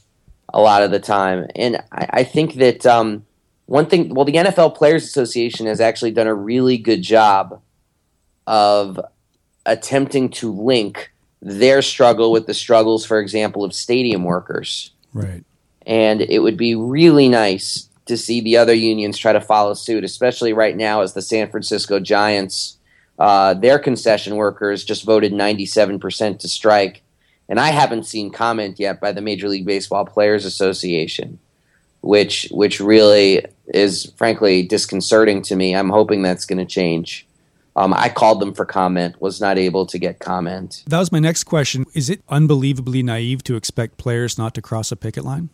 Speaker 11: a lot of the time. And I, I think that um, one thing, well, the NFL Players Association has actually done a really good job of attempting to link their struggle with the struggles, for example, of stadium workers.
Speaker 2: Right.
Speaker 11: And it would be really nice to see the other unions try to follow suit, especially right now as the San Francisco Giants, uh, their concession workers just voted 97% to strike. And I haven't seen comment yet by the Major League Baseball Players Association, which which really is frankly disconcerting to me. I'm hoping that's going to change. Um, I called them for comment, was not able to get comment.
Speaker 2: That was my next question. Is it unbelievably naive to expect players not to cross a picket line?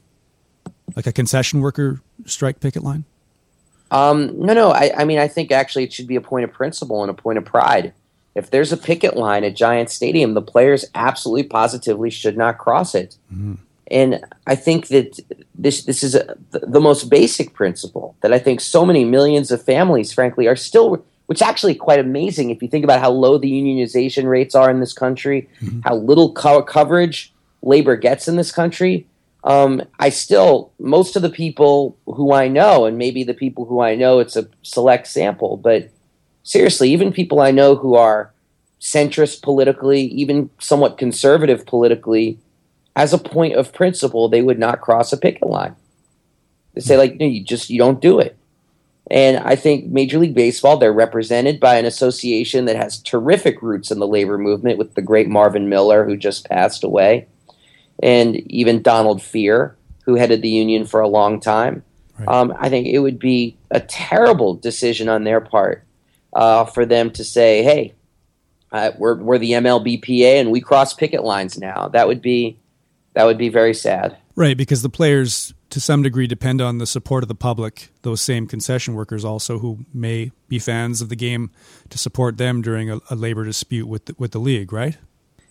Speaker 2: Like a concession worker strike picket line?
Speaker 11: Um, no, no. I, I mean, I think actually it should be a point of principle and a point of pride. If there's a picket line at Giant Stadium, the players absolutely positively should not cross it. And I think that this this is a, the, the most basic principle that I think so many millions of families, frankly, are still which is actually quite amazing if you think about how low the unionization rates are in this country, how little co- coverage labor gets in this country. Um, I still, most of the people who I know, and maybe the people who I know, it's a select sample, but seriously, even people I know who are centrist politically, even somewhat conservative politically, as a point of principle, they would not cross a picket line. They say, like, no, you just you don't do it. And I think Major League Baseball, they're represented by an association that has terrific roots in the labor movement with the great Marvin Miller, who just passed away, and even Donald Fehr, who headed the union for a long time. Um, I think it would be a terrible decision on their part uh, for them to say, hey, uh, we're, we're the MLBPA and we cross picket lines now. That would be that would be very sad.
Speaker 2: Right, because the players to some degree depend on the support of the public, those same concession workers also who may be fans of the game to support them during a, a labor dispute with the, with the league, right?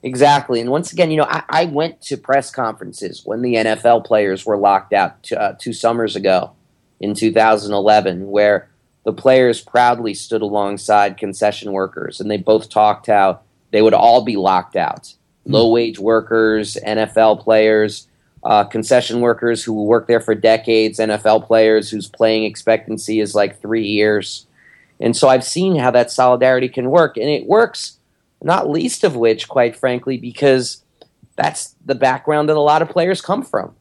Speaker 11: Exactly. And once again, you know, I, I went to press conferences when the NFL players were locked out t- uh, two summers ago in 2011, where the players proudly stood alongside concession workers and they both talked how they would all be locked out. Low wage workers, NFL players, uh, concession workers who work there for decades, NFL players whose playing expectancy is like three years. And so I've seen how that solidarity can work. And it works, not least of which, quite frankly, because that's the background that a lot of players come from.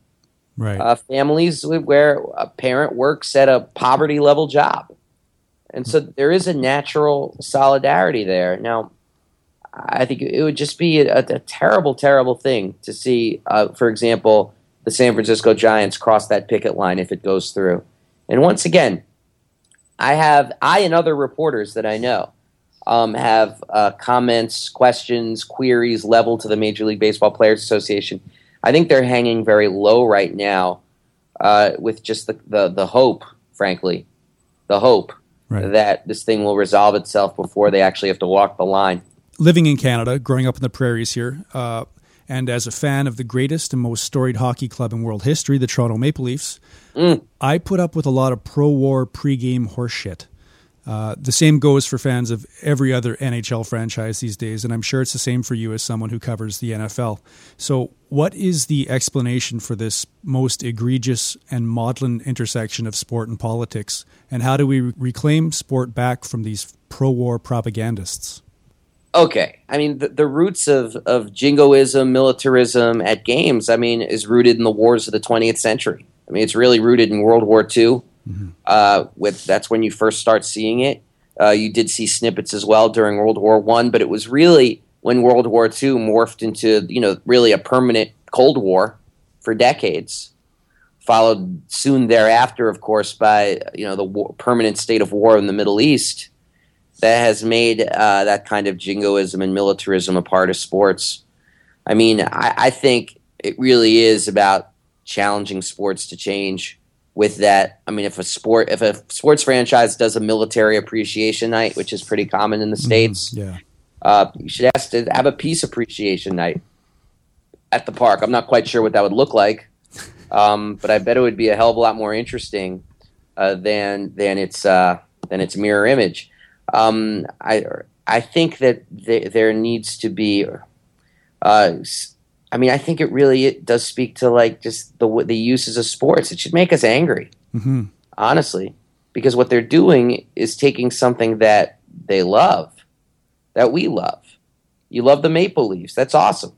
Speaker 2: Right.
Speaker 11: Uh, families where a parent works at a poverty level job. And so there is a natural solidarity there. Now, I think it would just be a, a terrible, terrible thing to see, uh, for example, the San Francisco Giants cross that picket line if it goes through. And once again, I have I and other reporters that I know um, have uh, comments, questions, queries leveled to the Major League Baseball Players Association. I think they're hanging very low right now, uh, with just the, the the hope, frankly, the hope
Speaker 2: Right.
Speaker 11: that this thing will resolve itself before they actually have to walk the line.
Speaker 2: living in Canada, growing up in the prairies here, uh, and as a fan of the greatest and most storied hockey club in world history, the Toronto Maple Leafs, I put up with a lot of pro-war pre-game horseshit. Uh, the same goes for fans of every other NHL franchise these days, and I'm sure it's the same for you as someone who covers the NFL. So, what is the explanation for this most egregious and maudlin intersection of sport and politics, and how do we reclaim sport back from these pro-war propagandists?
Speaker 11: okay. I mean, the, the roots of, of jingoism, militarism at games, I mean, is rooted in the wars of the 20th century. I mean, it's really rooted in World War II. Uh, with that's when you first start seeing it. Uh, you did see snippets as well during World War One, but it was really when World War II morphed into you know really a permanent Cold War for decades. Followed soon thereafter, of course, by you know the war, permanent state of war in the Middle East that has made uh, that kind of jingoism and militarism a part of sports. I mean, I, I think it really is about challenging sports to change. With that, I mean, if a sport, if a sports franchise does a military appreciation night, which is pretty common in the states,
Speaker 2: Yeah.
Speaker 11: uh, you should ask to have a peace appreciation night at the park. I'm not quite sure what that would look like, um, but I bet it would be a hell of a lot more interesting uh, than than its uh, than its mirror image. Um, I I think that th- there needs to be. Uh, s- I mean, I think it really it does speak to like just the the uses of sports. It should make us angry
Speaker 2: hmm
Speaker 11: honestly, because what they're doing is taking something that they love, that we love. You love the Maple Leafs, that's awesome.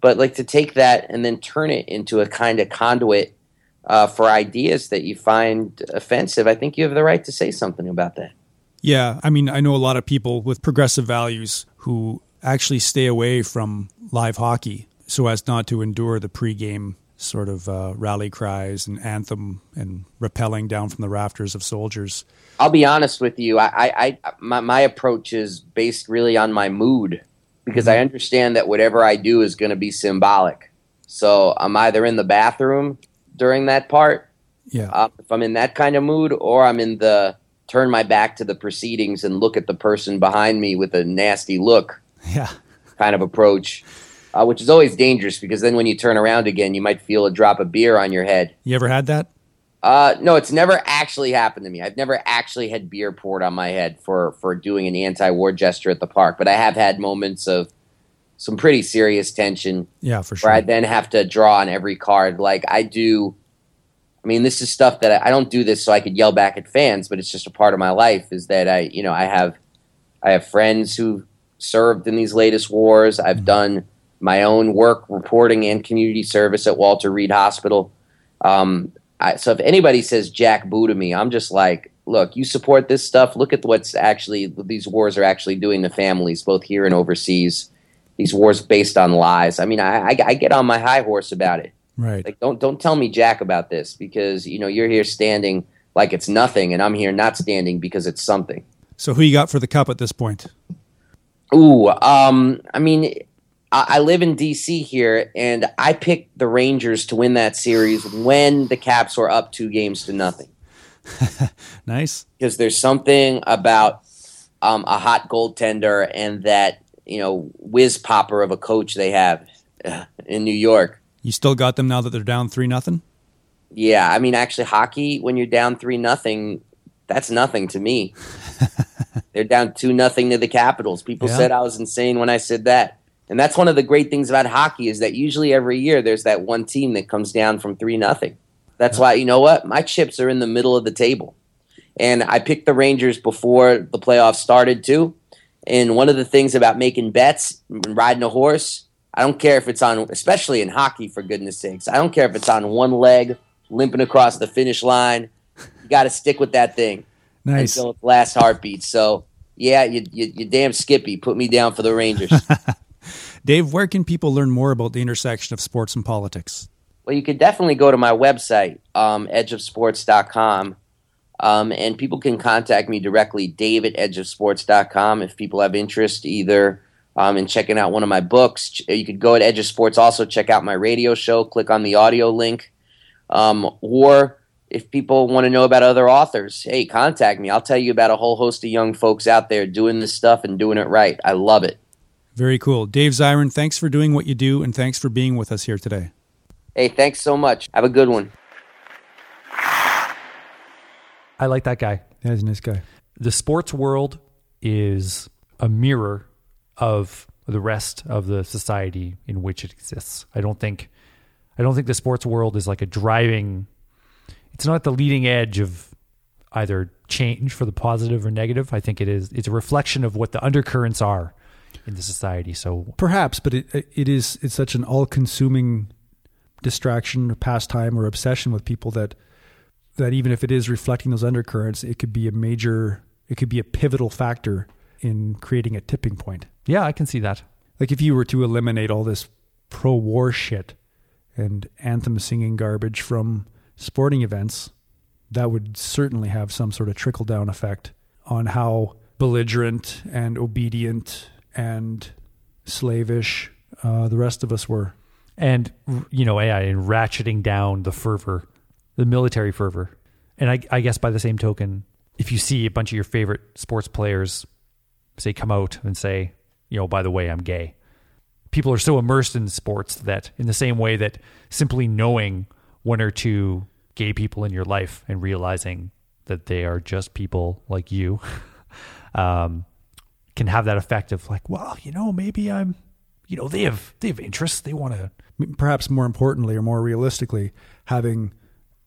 Speaker 11: But like to take that and then turn it into a kind of conduit uh, for ideas that you find offensive, I think you have the right to say something about that.
Speaker 2: Yeah, I mean, I know a lot of people with progressive values who actually stay away from live hockey so as not to endure the pregame sort of uh, rally cries and anthem and rappelling down from the rafters of soldiers.
Speaker 11: I'll be honest with you. I, I, I my, my approach is based really on my mood because I understand that whatever I do is going to be symbolic. So I'm either in the bathroom during that part,
Speaker 2: Yeah.
Speaker 11: uh, if I'm in that kind of mood, or I'm in the turn my back to the proceedings and look at the person behind me with a nasty look
Speaker 2: Yeah.
Speaker 11: kind of approach, uh, which is always dangerous because then when you turn around again, you might feel a drop of beer on your head.
Speaker 2: You ever had that?
Speaker 11: Uh, no, it's never actually happened to me. I've never actually had beer poured on my head for for doing an anti-war gesture at the park, but I have had moments of some pretty serious tension.
Speaker 2: Yeah, for sure.
Speaker 11: Where I then have to draw on every card, like I do. I mean, this is stuff that I, I don't do this so I could yell back at fans, but it's just a part of my life. Is that I, you know, I have, I have friends who served in these latest wars. I've
Speaker 2: Mm-hmm.
Speaker 11: done my own work reporting and community service at Walter Reed Hospital. Um, I, so if anybody says Jack Boo to me, I'm just like, look, you support this stuff. Look at what's actually these wars are actually doing to families, both here and overseas. These wars based on lies. I mean, I, I, I get on my high horse about it.
Speaker 2: Right.
Speaker 11: Like, don't don't tell me Jack about this because you know you're here standing like it's nothing, and I'm here not standing because it's something.
Speaker 2: So who you got for the cup at this point?
Speaker 11: Ooh, um, I mean, I, I live in DC here, and I picked the Rangers to win that series when the Caps were up two games to nothing. [LAUGHS]
Speaker 2: Nice.
Speaker 11: Because there's something about um, a hot goaltender and that you know whiz popper of a coach they have uh, in New York.
Speaker 2: You still got them now that they're down three nothing.
Speaker 11: Yeah, I mean, actually, hockey when you're down three nothing, that's nothing to me. [LAUGHS] They're down two nothing to the Capitals. People
Speaker 2: Yeah.
Speaker 11: said I was insane when I said that, and that's one of the great things about hockey is that usually every year there's that one team that comes down from three nothing. That's why you know what my chips are in the middle of the table, and I picked the Rangers before the playoffs started too. And one of the things about making bets and riding a horse, I don't care if it's on, especially in hockey, for goodness sakes. I don't care if it's on one leg, limping across the finish line. You got to stick with that thing
Speaker 2: Nice.
Speaker 11: until its last heartbeat. So, yeah, you, you, you damn Skippy, put me down for the Rangers. [LAUGHS]
Speaker 2: Dave, where can people learn more about the intersection of sports and politics?
Speaker 11: well, you could definitely go to my website, um, edgeofsports.com. Um, and people can contact me directly, dave at edgeofsports.com, if people have interest either um, in checking out one of my books. You could go at Edge of Sports, also check out my radio show, click on the audio link. Um, or if people want to know about other authors, hey, contact me. I'll tell you about a whole host of young folks out there doing this stuff and doing it right. I love it.
Speaker 2: Very cool. Dave Zirin, thanks for doing what you do and thanks for being with us here today.
Speaker 11: Hey, thanks so much. Have a good one.
Speaker 3: I like that guy.
Speaker 2: Yeah, he's a nice guy.
Speaker 3: The sports world is a mirror of the rest of the society in which it exists. I don't think I don't think the sports world is like a driving it's not the leading edge of either change for the positive or negative. I think it is it's a reflection of what the undercurrents are in the society. So
Speaker 2: Perhaps, but it it is it's such an all-consuming distraction or pastime or obsession with people that that even if it is reflecting those undercurrents, it could be a major it could be a pivotal factor in creating a tipping point.
Speaker 3: yeah, I can see that.
Speaker 2: Like if you were to eliminate all this pro-war shit and anthem singing garbage from sporting events, that would certainly have some sort of trickle down effect on how belligerent and obedient and slavish uh, the rest of us were.
Speaker 3: and you know AI and ratcheting down the fervor, the military fervor. And I, I guess by the same token, if you see a bunch of your favorite sports players say come out and say, you know, by the way, I'm gay. People are so immersed in sports that in the same way that simply knowing one or two gay people in your life and realizing that they are just people like you [LAUGHS] um, can have that effect of like, well, you know, maybe I'm, you know, they have they have interests. They want to
Speaker 2: Perhaps more importantly or more realistically, having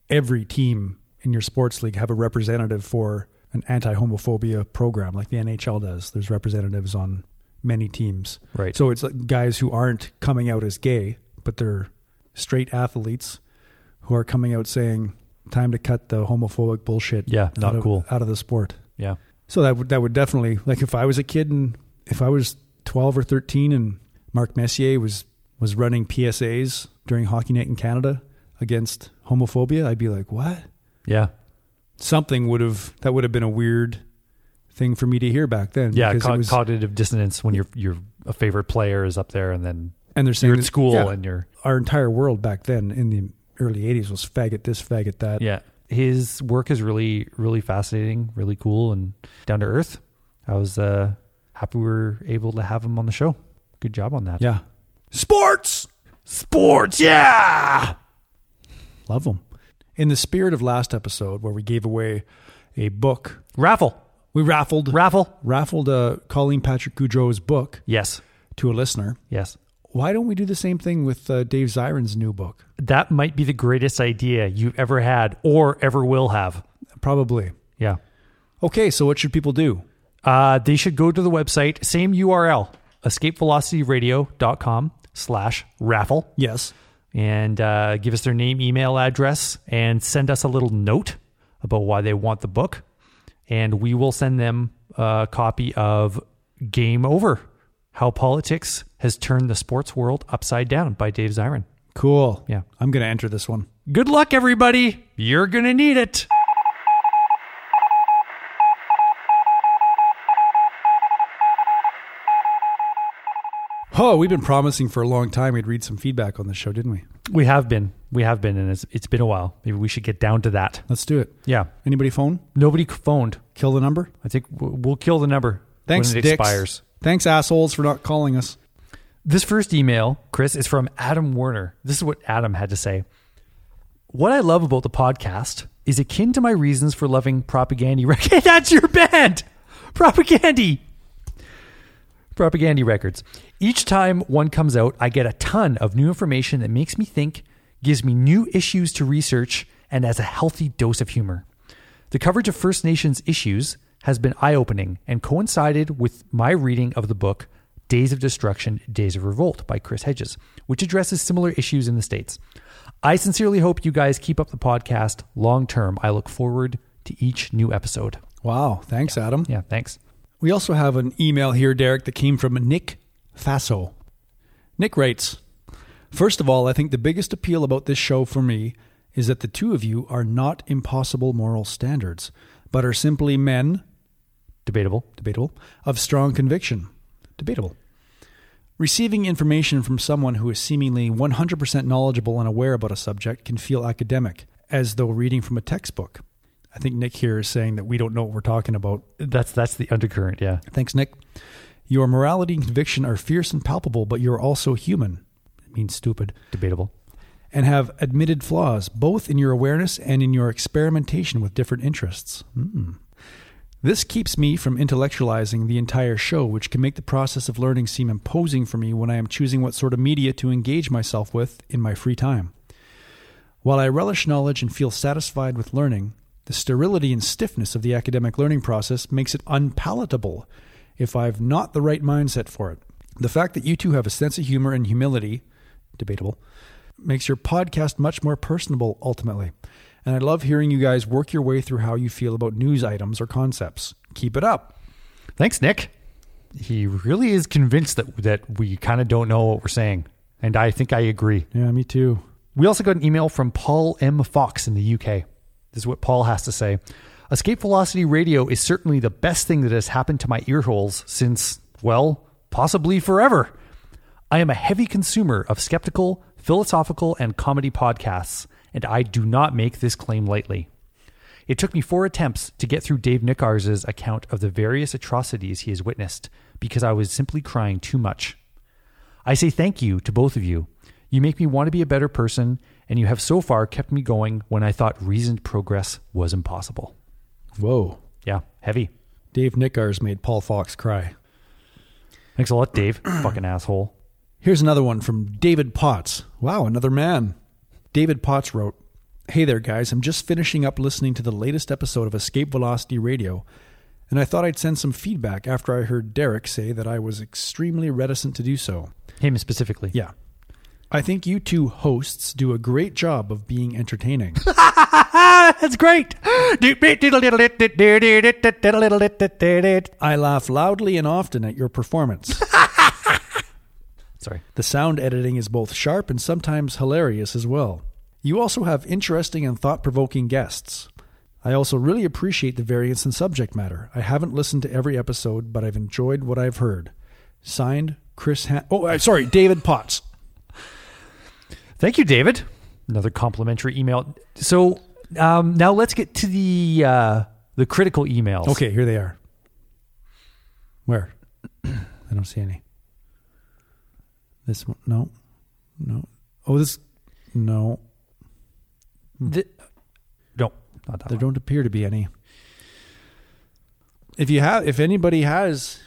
Speaker 2: every team in your sports league have a representative for an anti-homophobia program like the NHL does. There's representatives on many teams.
Speaker 3: Right.
Speaker 2: So it's like guys who aren't coming out as gay, but they're straight athletes who are coming out saying, "Time to cut the homophobic bullshit."
Speaker 3: Yeah, not
Speaker 2: out of,
Speaker 3: cool.
Speaker 2: out of the sport.
Speaker 3: Yeah.
Speaker 2: So that would that would definitely like if I was a kid and if I was twelve or thirteen and Mark Messier was was running PSAs during Hockey Night in Canada against homophobia, I'd be like, what?
Speaker 3: Yeah.
Speaker 2: Something would have that would have been a weird thing for me to hear back then.
Speaker 3: Yeah, co-
Speaker 2: was-
Speaker 3: cognitive dissonance when your your a favorite player is up there and then
Speaker 2: and they're saying
Speaker 3: you're at school
Speaker 2: yeah,
Speaker 3: and you're
Speaker 2: our entire world back then in the early '80s was faggot this, faggot that.
Speaker 3: yeah. His work is really really fascinating, really cool, and down to earth. I was uh, happy we were able to have him on the show. Good job on that.
Speaker 2: yeah,
Speaker 3: Sports, sports, yeah.
Speaker 2: love them. In the spirit of last episode, where we gave away a book,
Speaker 3: Raffle.
Speaker 2: we raffled
Speaker 3: Raffle.
Speaker 2: raffled uh, Colleen Patrick Goudreau's book
Speaker 3: Yes.
Speaker 2: to a listener.
Speaker 3: Yes.
Speaker 2: Why don't we do the same thing with uh, Dave Zirin's new book?
Speaker 3: That might be the greatest idea you've ever had or ever will have.
Speaker 2: Probably.
Speaker 3: Yeah.
Speaker 2: Okay, so what should people do?
Speaker 3: Uh, they should go to the website, same URL, escapevelocityradio.com slash raffle,
Speaker 2: Yes.
Speaker 3: and uh, give us their name, email address, and send us a little note about why they want the book. And we will send them a copy of Game Over How Politics Has Turned the Sports World Upside Down by Dave Zirin.
Speaker 2: Cool.
Speaker 3: Yeah.
Speaker 2: I'm going to enter this one.
Speaker 3: Good luck, everybody. You're going to need it.
Speaker 2: Oh, we've been promising for a long time we'd read some feedback on the show, didn't we?
Speaker 3: We have been. We have been, and it's, it's been a while. Maybe we should get down to that.
Speaker 2: Let's do it.
Speaker 3: Yeah.
Speaker 2: Anybody phone?
Speaker 3: Nobody phoned.
Speaker 2: Kill the number?
Speaker 3: I think we'll kill the number
Speaker 2: Thanks,
Speaker 3: when it
Speaker 2: dicks.
Speaker 3: expires.
Speaker 2: Thanks, assholes, for not calling us.
Speaker 3: This first email, Chris, is from Adam Werner. This is what Adam had to say. What I love about the podcast is akin to my reasons for loving Propagandhi Records. [LAUGHS] That's your band! Propagandhi! Propagandhi Records. Each time one comes out, I get a ton of new information that makes me think, gives me new issues to research, and has a healthy dose of humor. The coverage of First Nations issues has been eye opening and coincided with my reading of the book Days of Destruction, Days of Revolt by Chris Hedges, which addresses similar issues in the States. I sincerely hope you guys keep up the podcast long term. I look forward to each new episode.
Speaker 2: Wow. Thanks, Adam.
Speaker 3: Yeah, thanks.
Speaker 2: We also have an email here, Derek, that came from Nick Faso. Nick writes First of all, I think the biggest appeal about this show for me is that the two of you are not impossible moral standards, but are simply men,
Speaker 3: Debatable.
Speaker 2: debatable, of strong conviction, debatable. Receiving information from someone who is seemingly 100% knowledgeable and aware about a subject can feel academic, as though reading from a textbook. I think Nick here is saying that we don't know what we're talking about.
Speaker 3: That's that's the undercurrent, yeah.
Speaker 2: Thanks, Nick. Your morality and conviction are fierce and palpable, but you're also human. It means stupid.
Speaker 3: Debatable.
Speaker 2: And have admitted flaws, both in your awareness and in your experimentation with different interests. Hmm. This keeps me from intellectualizing the entire show, which can make the process of learning seem imposing for me when I am choosing what sort of media to engage myself with in my free time. While I relish knowledge and feel satisfied with learning, the sterility and stiffness of the academic learning process makes it unpalatable if I've not the right mindset for it. The fact that you two have a sense of humor and humility, debatable, makes your podcast much more personable ultimately. And I love hearing you guys work your way through how you feel about news items or concepts. Keep it up.
Speaker 3: Thanks, Nick. He really is convinced that that we kind of don't know what we're saying. And I think I agree.
Speaker 2: Yeah, me too.
Speaker 3: We also got an email from Paul M. Fox in the UK. This is what Paul has to say. Escape Velocity Radio is certainly the best thing that has happened to my ear holes since, well, possibly forever. I am a heavy consumer of skeptical, philosophical, and comedy podcasts, and I do not make this claim lightly. It took me four attempts to get through Dave Nickars's account of the various atrocities he has witnessed because I was simply crying too much. I say thank you to both of you. You make me want to be a better person, and you have so far kept me going when I thought reasoned progress was impossible.
Speaker 2: Whoa.
Speaker 3: Yeah, heavy.
Speaker 2: Dave Nickars made Paul Fox cry.
Speaker 3: Thanks a lot, Dave. [CLEARS THROAT] Fucking asshole.
Speaker 2: Here's another one from David Potts. Wow, another man. David Potts wrote Hey there, guys. I'm just finishing up listening to the latest episode of Escape Velocity Radio, and I thought I'd send some feedback after I heard Derek say that I was extremely reticent to do so.
Speaker 3: Him specifically.
Speaker 2: Yeah. I think you two hosts do a great job of being entertaining. [LAUGHS]
Speaker 3: That's great.
Speaker 2: I laugh loudly and often at your performance. [LAUGHS]
Speaker 3: Sorry.
Speaker 2: The sound editing is both sharp and sometimes hilarious as well. You also have interesting and thought provoking guests. I also really appreciate the variance in subject matter. I haven't listened to every episode, but I've enjoyed what I've heard. Signed, Chris. Han- oh, sorry, David Potts.
Speaker 3: Thank you, David. Another complimentary email. So um, now let's get to the uh, the critical emails.
Speaker 2: Okay, here they are. Where? [CLEARS THROAT] I don't see any. This one, no, no. Oh, this, no. Hmm.
Speaker 3: The- not that
Speaker 2: There
Speaker 3: one.
Speaker 2: don't appear to be any. If you have, if anybody has,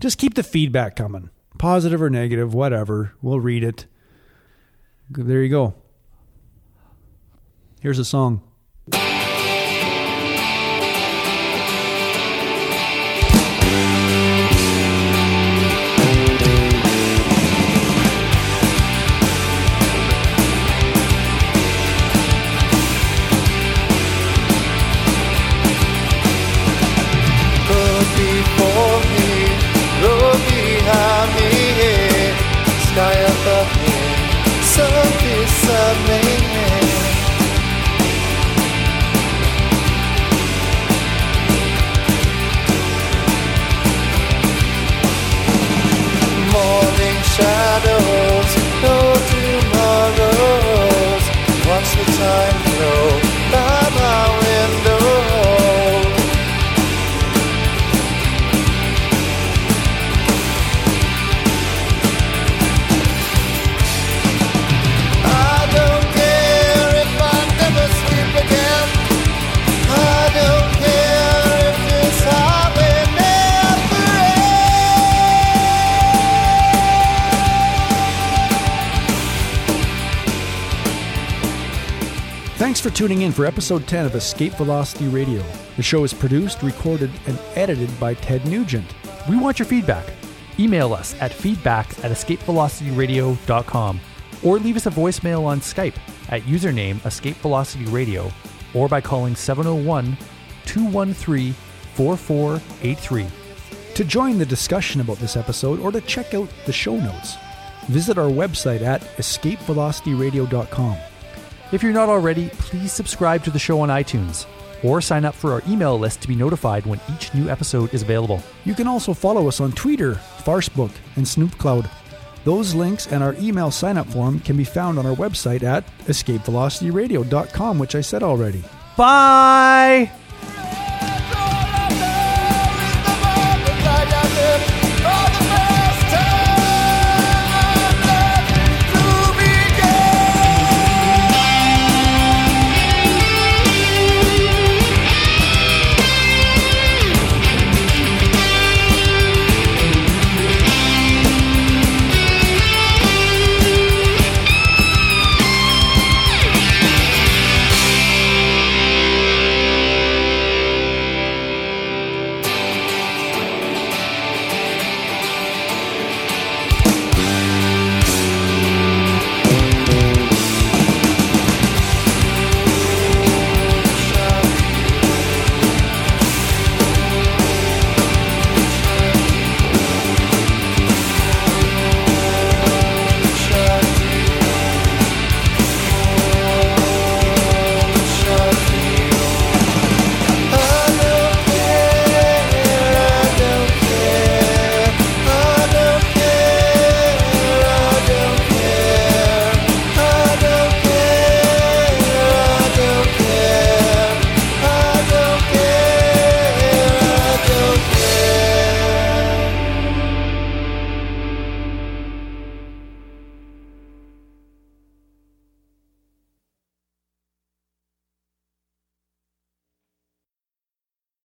Speaker 2: just keep the feedback coming, positive or negative, whatever. We'll read it. There you go. Here's a song. For episode 10 of Escape Velocity Radio. The show is produced, recorded, and edited by Ted Nugent.
Speaker 3: We want your feedback. Email us at feedback at escapevelocityradio.com or leave us a voicemail on Skype at username Escape Velocity Radio or by calling 701 213 4483.
Speaker 2: To join the discussion about this episode or to check out the show notes, visit our website at escapevelocityradio.com.
Speaker 3: If you're not already, please subscribe to the show on iTunes or sign up for our email list to be notified when each new episode is available.
Speaker 2: You can also follow us on Twitter, Farcebook, and SnoopCloud. Those links and our email sign up form can be found on our website at escapevelocityradio.com, which I said already.
Speaker 3: Bye!